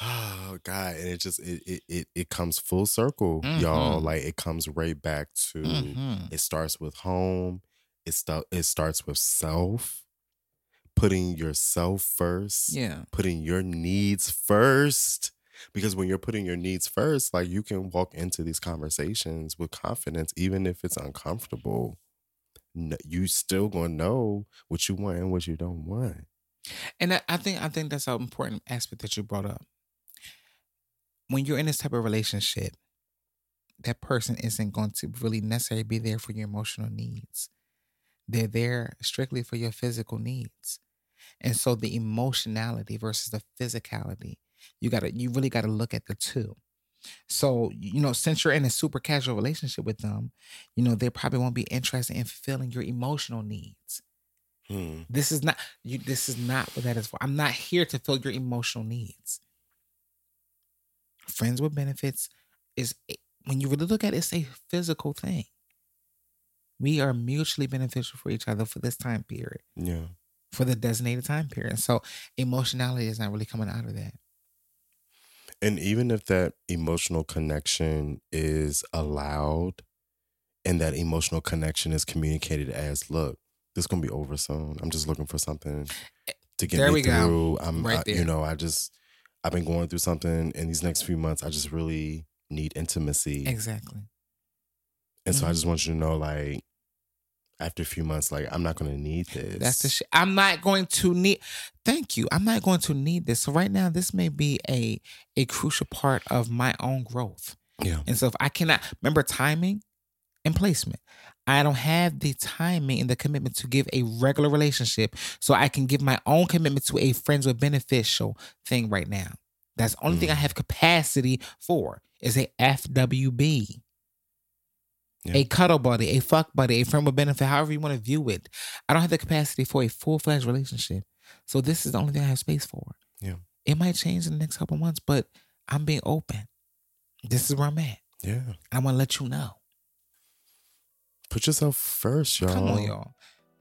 Oh God. And it just it it it, it comes full circle, y'all. Mhm. Like it comes right back to Mhm. it starts with home. It st- it starts with self. Putting yourself first. Yeah, putting your needs first. Because when you're putting your needs first, like you can walk into these conversations with confidence, even if it's uncomfortable. You still gonna know what you want and what you don't want. and I, I think I think that's an important aspect that you brought up. When you're in this type of relationship, that person isn't going to really necessarily be there for your emotional needs. They're there strictly for your physical needs. And so the emotionality versus the physicality, you gotta you really gotta look at the two. So, you know, since you're in a super casual relationship with them, you know, they probably won't be interested in fulfilling your emotional needs. Hmm. This is not you this is not what that is for. I'm not here to fill your emotional needs. Friends with benefits is eh, when you really look at it, it's a physical thing. We are mutually beneficial for each other for this time period, Yeah. for the designated time period. So emotionality is not really coming out of that. And even if that emotional connection is allowed and that emotional connection is communicated as, look, this is gonna be over soon. I'm just looking for something eh, to get There me we go. through. I'm Right I- you know, I just I've been going through something in these next few months. I just really need intimacy. Exactly. And so I Mhm. just want you to know, like, after a few months, like, I'm not gonna need this. That's the shit. I'm not going to need. Thank you. I'm not going to need this. So right now, this may be a a crucial part of my own growth. Yeah. And so if I cannot remember timing and placement, I don't have the timing and the commitment to give a regular relationship. So I can give my own commitment to a friends with beneficial thing right now. That's the only thing I Mm. have capacity for is a FWB. Yeah. A cuddle buddy, a fuck buddy, a friend with benefit, however you want to view it. I don't have the capacity for a full fledged relationship. So this is the only thing I have space for. Yeah. It might change in the next couple months, but I'm being open. This is where I'm at. Yeah. I want to let you know. Put yourself first, y'all. Come on, y'all.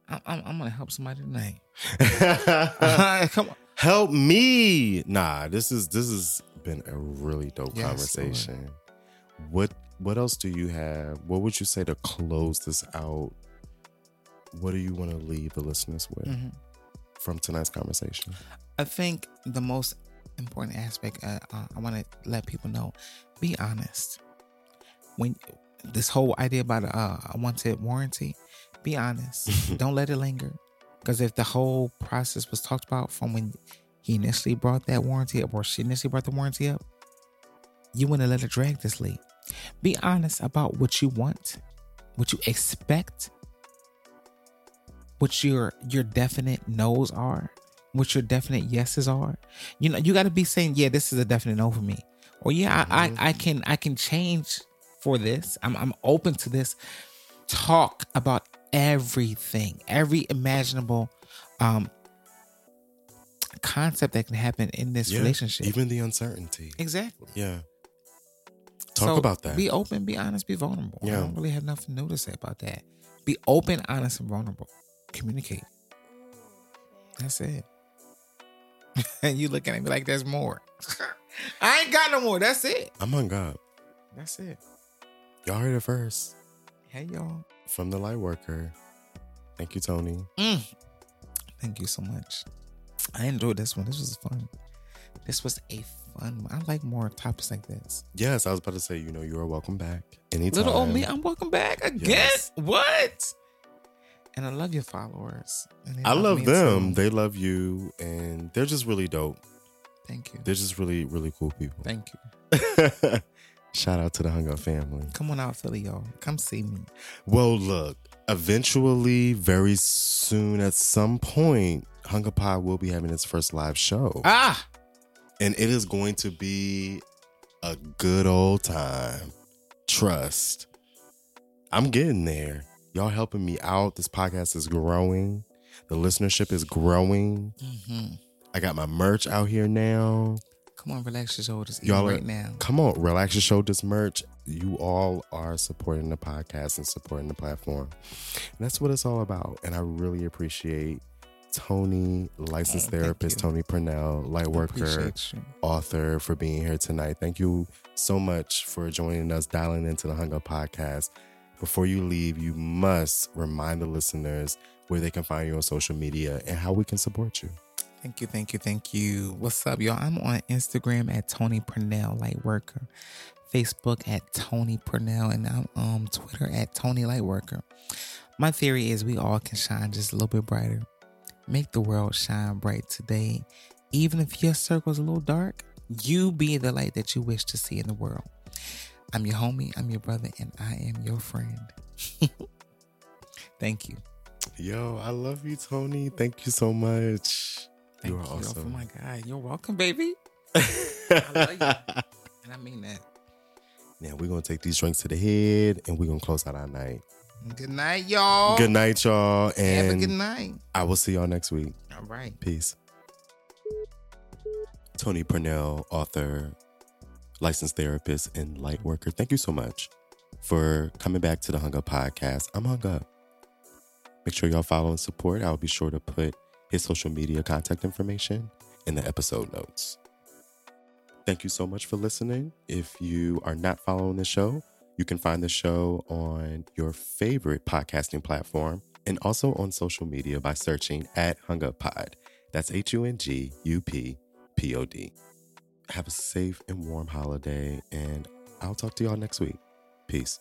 I'm, I'm, I'm gonna help somebody tonight. Come on. Help me. Nah, this is this has been a really dope Yes, conversation. What what else do you have? What would you say to close this out? What do you want to leave the listeners with Mhm. from tonight's conversation? I think the most important aspect uh, uh, I want to let people know: be honest. when this whole idea about a, uh, a wanted warranty, be honest. Don't let it linger. Because if the whole process was talked about from when he initially brought that warranty up or she initially brought the warranty up, you wouldn't let it drag this late. Be honest about what you want, what you expect, what your your definite no's are, what your definite yeses are. You know, you got to be saying, yeah, this is a definite no for me, or yeah, I, I I can I can change for this. I'm I'm open to this. Talk about everything, every imaginable um concept that can happen in this Yeah, relationship. Even the uncertainty. exactly. Yeah. Talk So, about that. Be open, be honest, be vulnerable. Yeah. I don't really have nothing new to say about that. Be open, honest, and vulnerable. Communicate. That's it. and you looking at me like there's more. I ain't got no more. That's it. I'm hung up. That's it. Y'all heard it first Hey y'all. from the light worker. Thank you, Tony. Mm. Thank you so much. I enjoyed this one. This was fun. This was a fun one. I like more topics like this. Yes, I was about to say, you know, you are welcome back anytime. Little old me, I'm welcome back again. Yes. What? And I love your followers. And I love me them. too. They love you, and they're just really dope. Thank you. They're just really, really cool people. Thank you. Shout out to the Hung Up family. Come on out, Philly, y'all. Come see me. Well, look, eventually, very soon, at some point, Hung Up Pod will be having its first live show. Ah, and it is going to be a good old time. Trust. I'm getting there. Y'all helping me out. This podcast is growing. The listenership is growing. Mhm. I got my merch out here now. Come on, relax your shoulders. Y'all Y'all are- right now. Come on, relax your shoulders merch. You all are supporting the podcast and supporting the platform. And that's what it's all about. And I really appreciate Tony, licensed Oh, therapist. Tony Purnell, light worker, author, for being here tonight. Thank you so much for joining us, dialing into the Hung Up Podcast. Before you leave, you must remind the listeners where they can find you on social media and how we can support you. Thank you, thank you, thank you. What's up, y'all? I'm on Instagram at Tony Purnell Lightworker, Facebook at Tony Purnell, and I'm um Twitter at Tony Lightworker. My theory is we all can shine just a little bit brighter. Make the world shine bright today. Even if your circle's a little dark, you be the light that you wish to see in the world. I'm your homie, I'm your brother, and I am your friend. Thank you. Yo, I love you, Tony. Thank you so much. Thank you you. are Oh awesome. my God. You're welcome, baby. love you. And I mean that. Now we're gonna take these drinks to the head and we're gonna close out our night. Good night, y'all. Good night, y'all. Have a And good night. I will see y'all next week. All right. Peace. Tony Purnell, author, licensed therapist, and light worker. Thank you so much for coming back to the Hung Up Podcast. I'm hung up. Make sure y'all follow and support. I'll be sure to put his social media contact information in the episode notes. Thank you so much for listening. If you are not following the show, you can find the show on your favorite podcasting platform and also on social media by searching at Hung Up Pod. That's H U N G U P P O D. Have a safe and warm holiday, and I'll talk to y'all next week. Peace.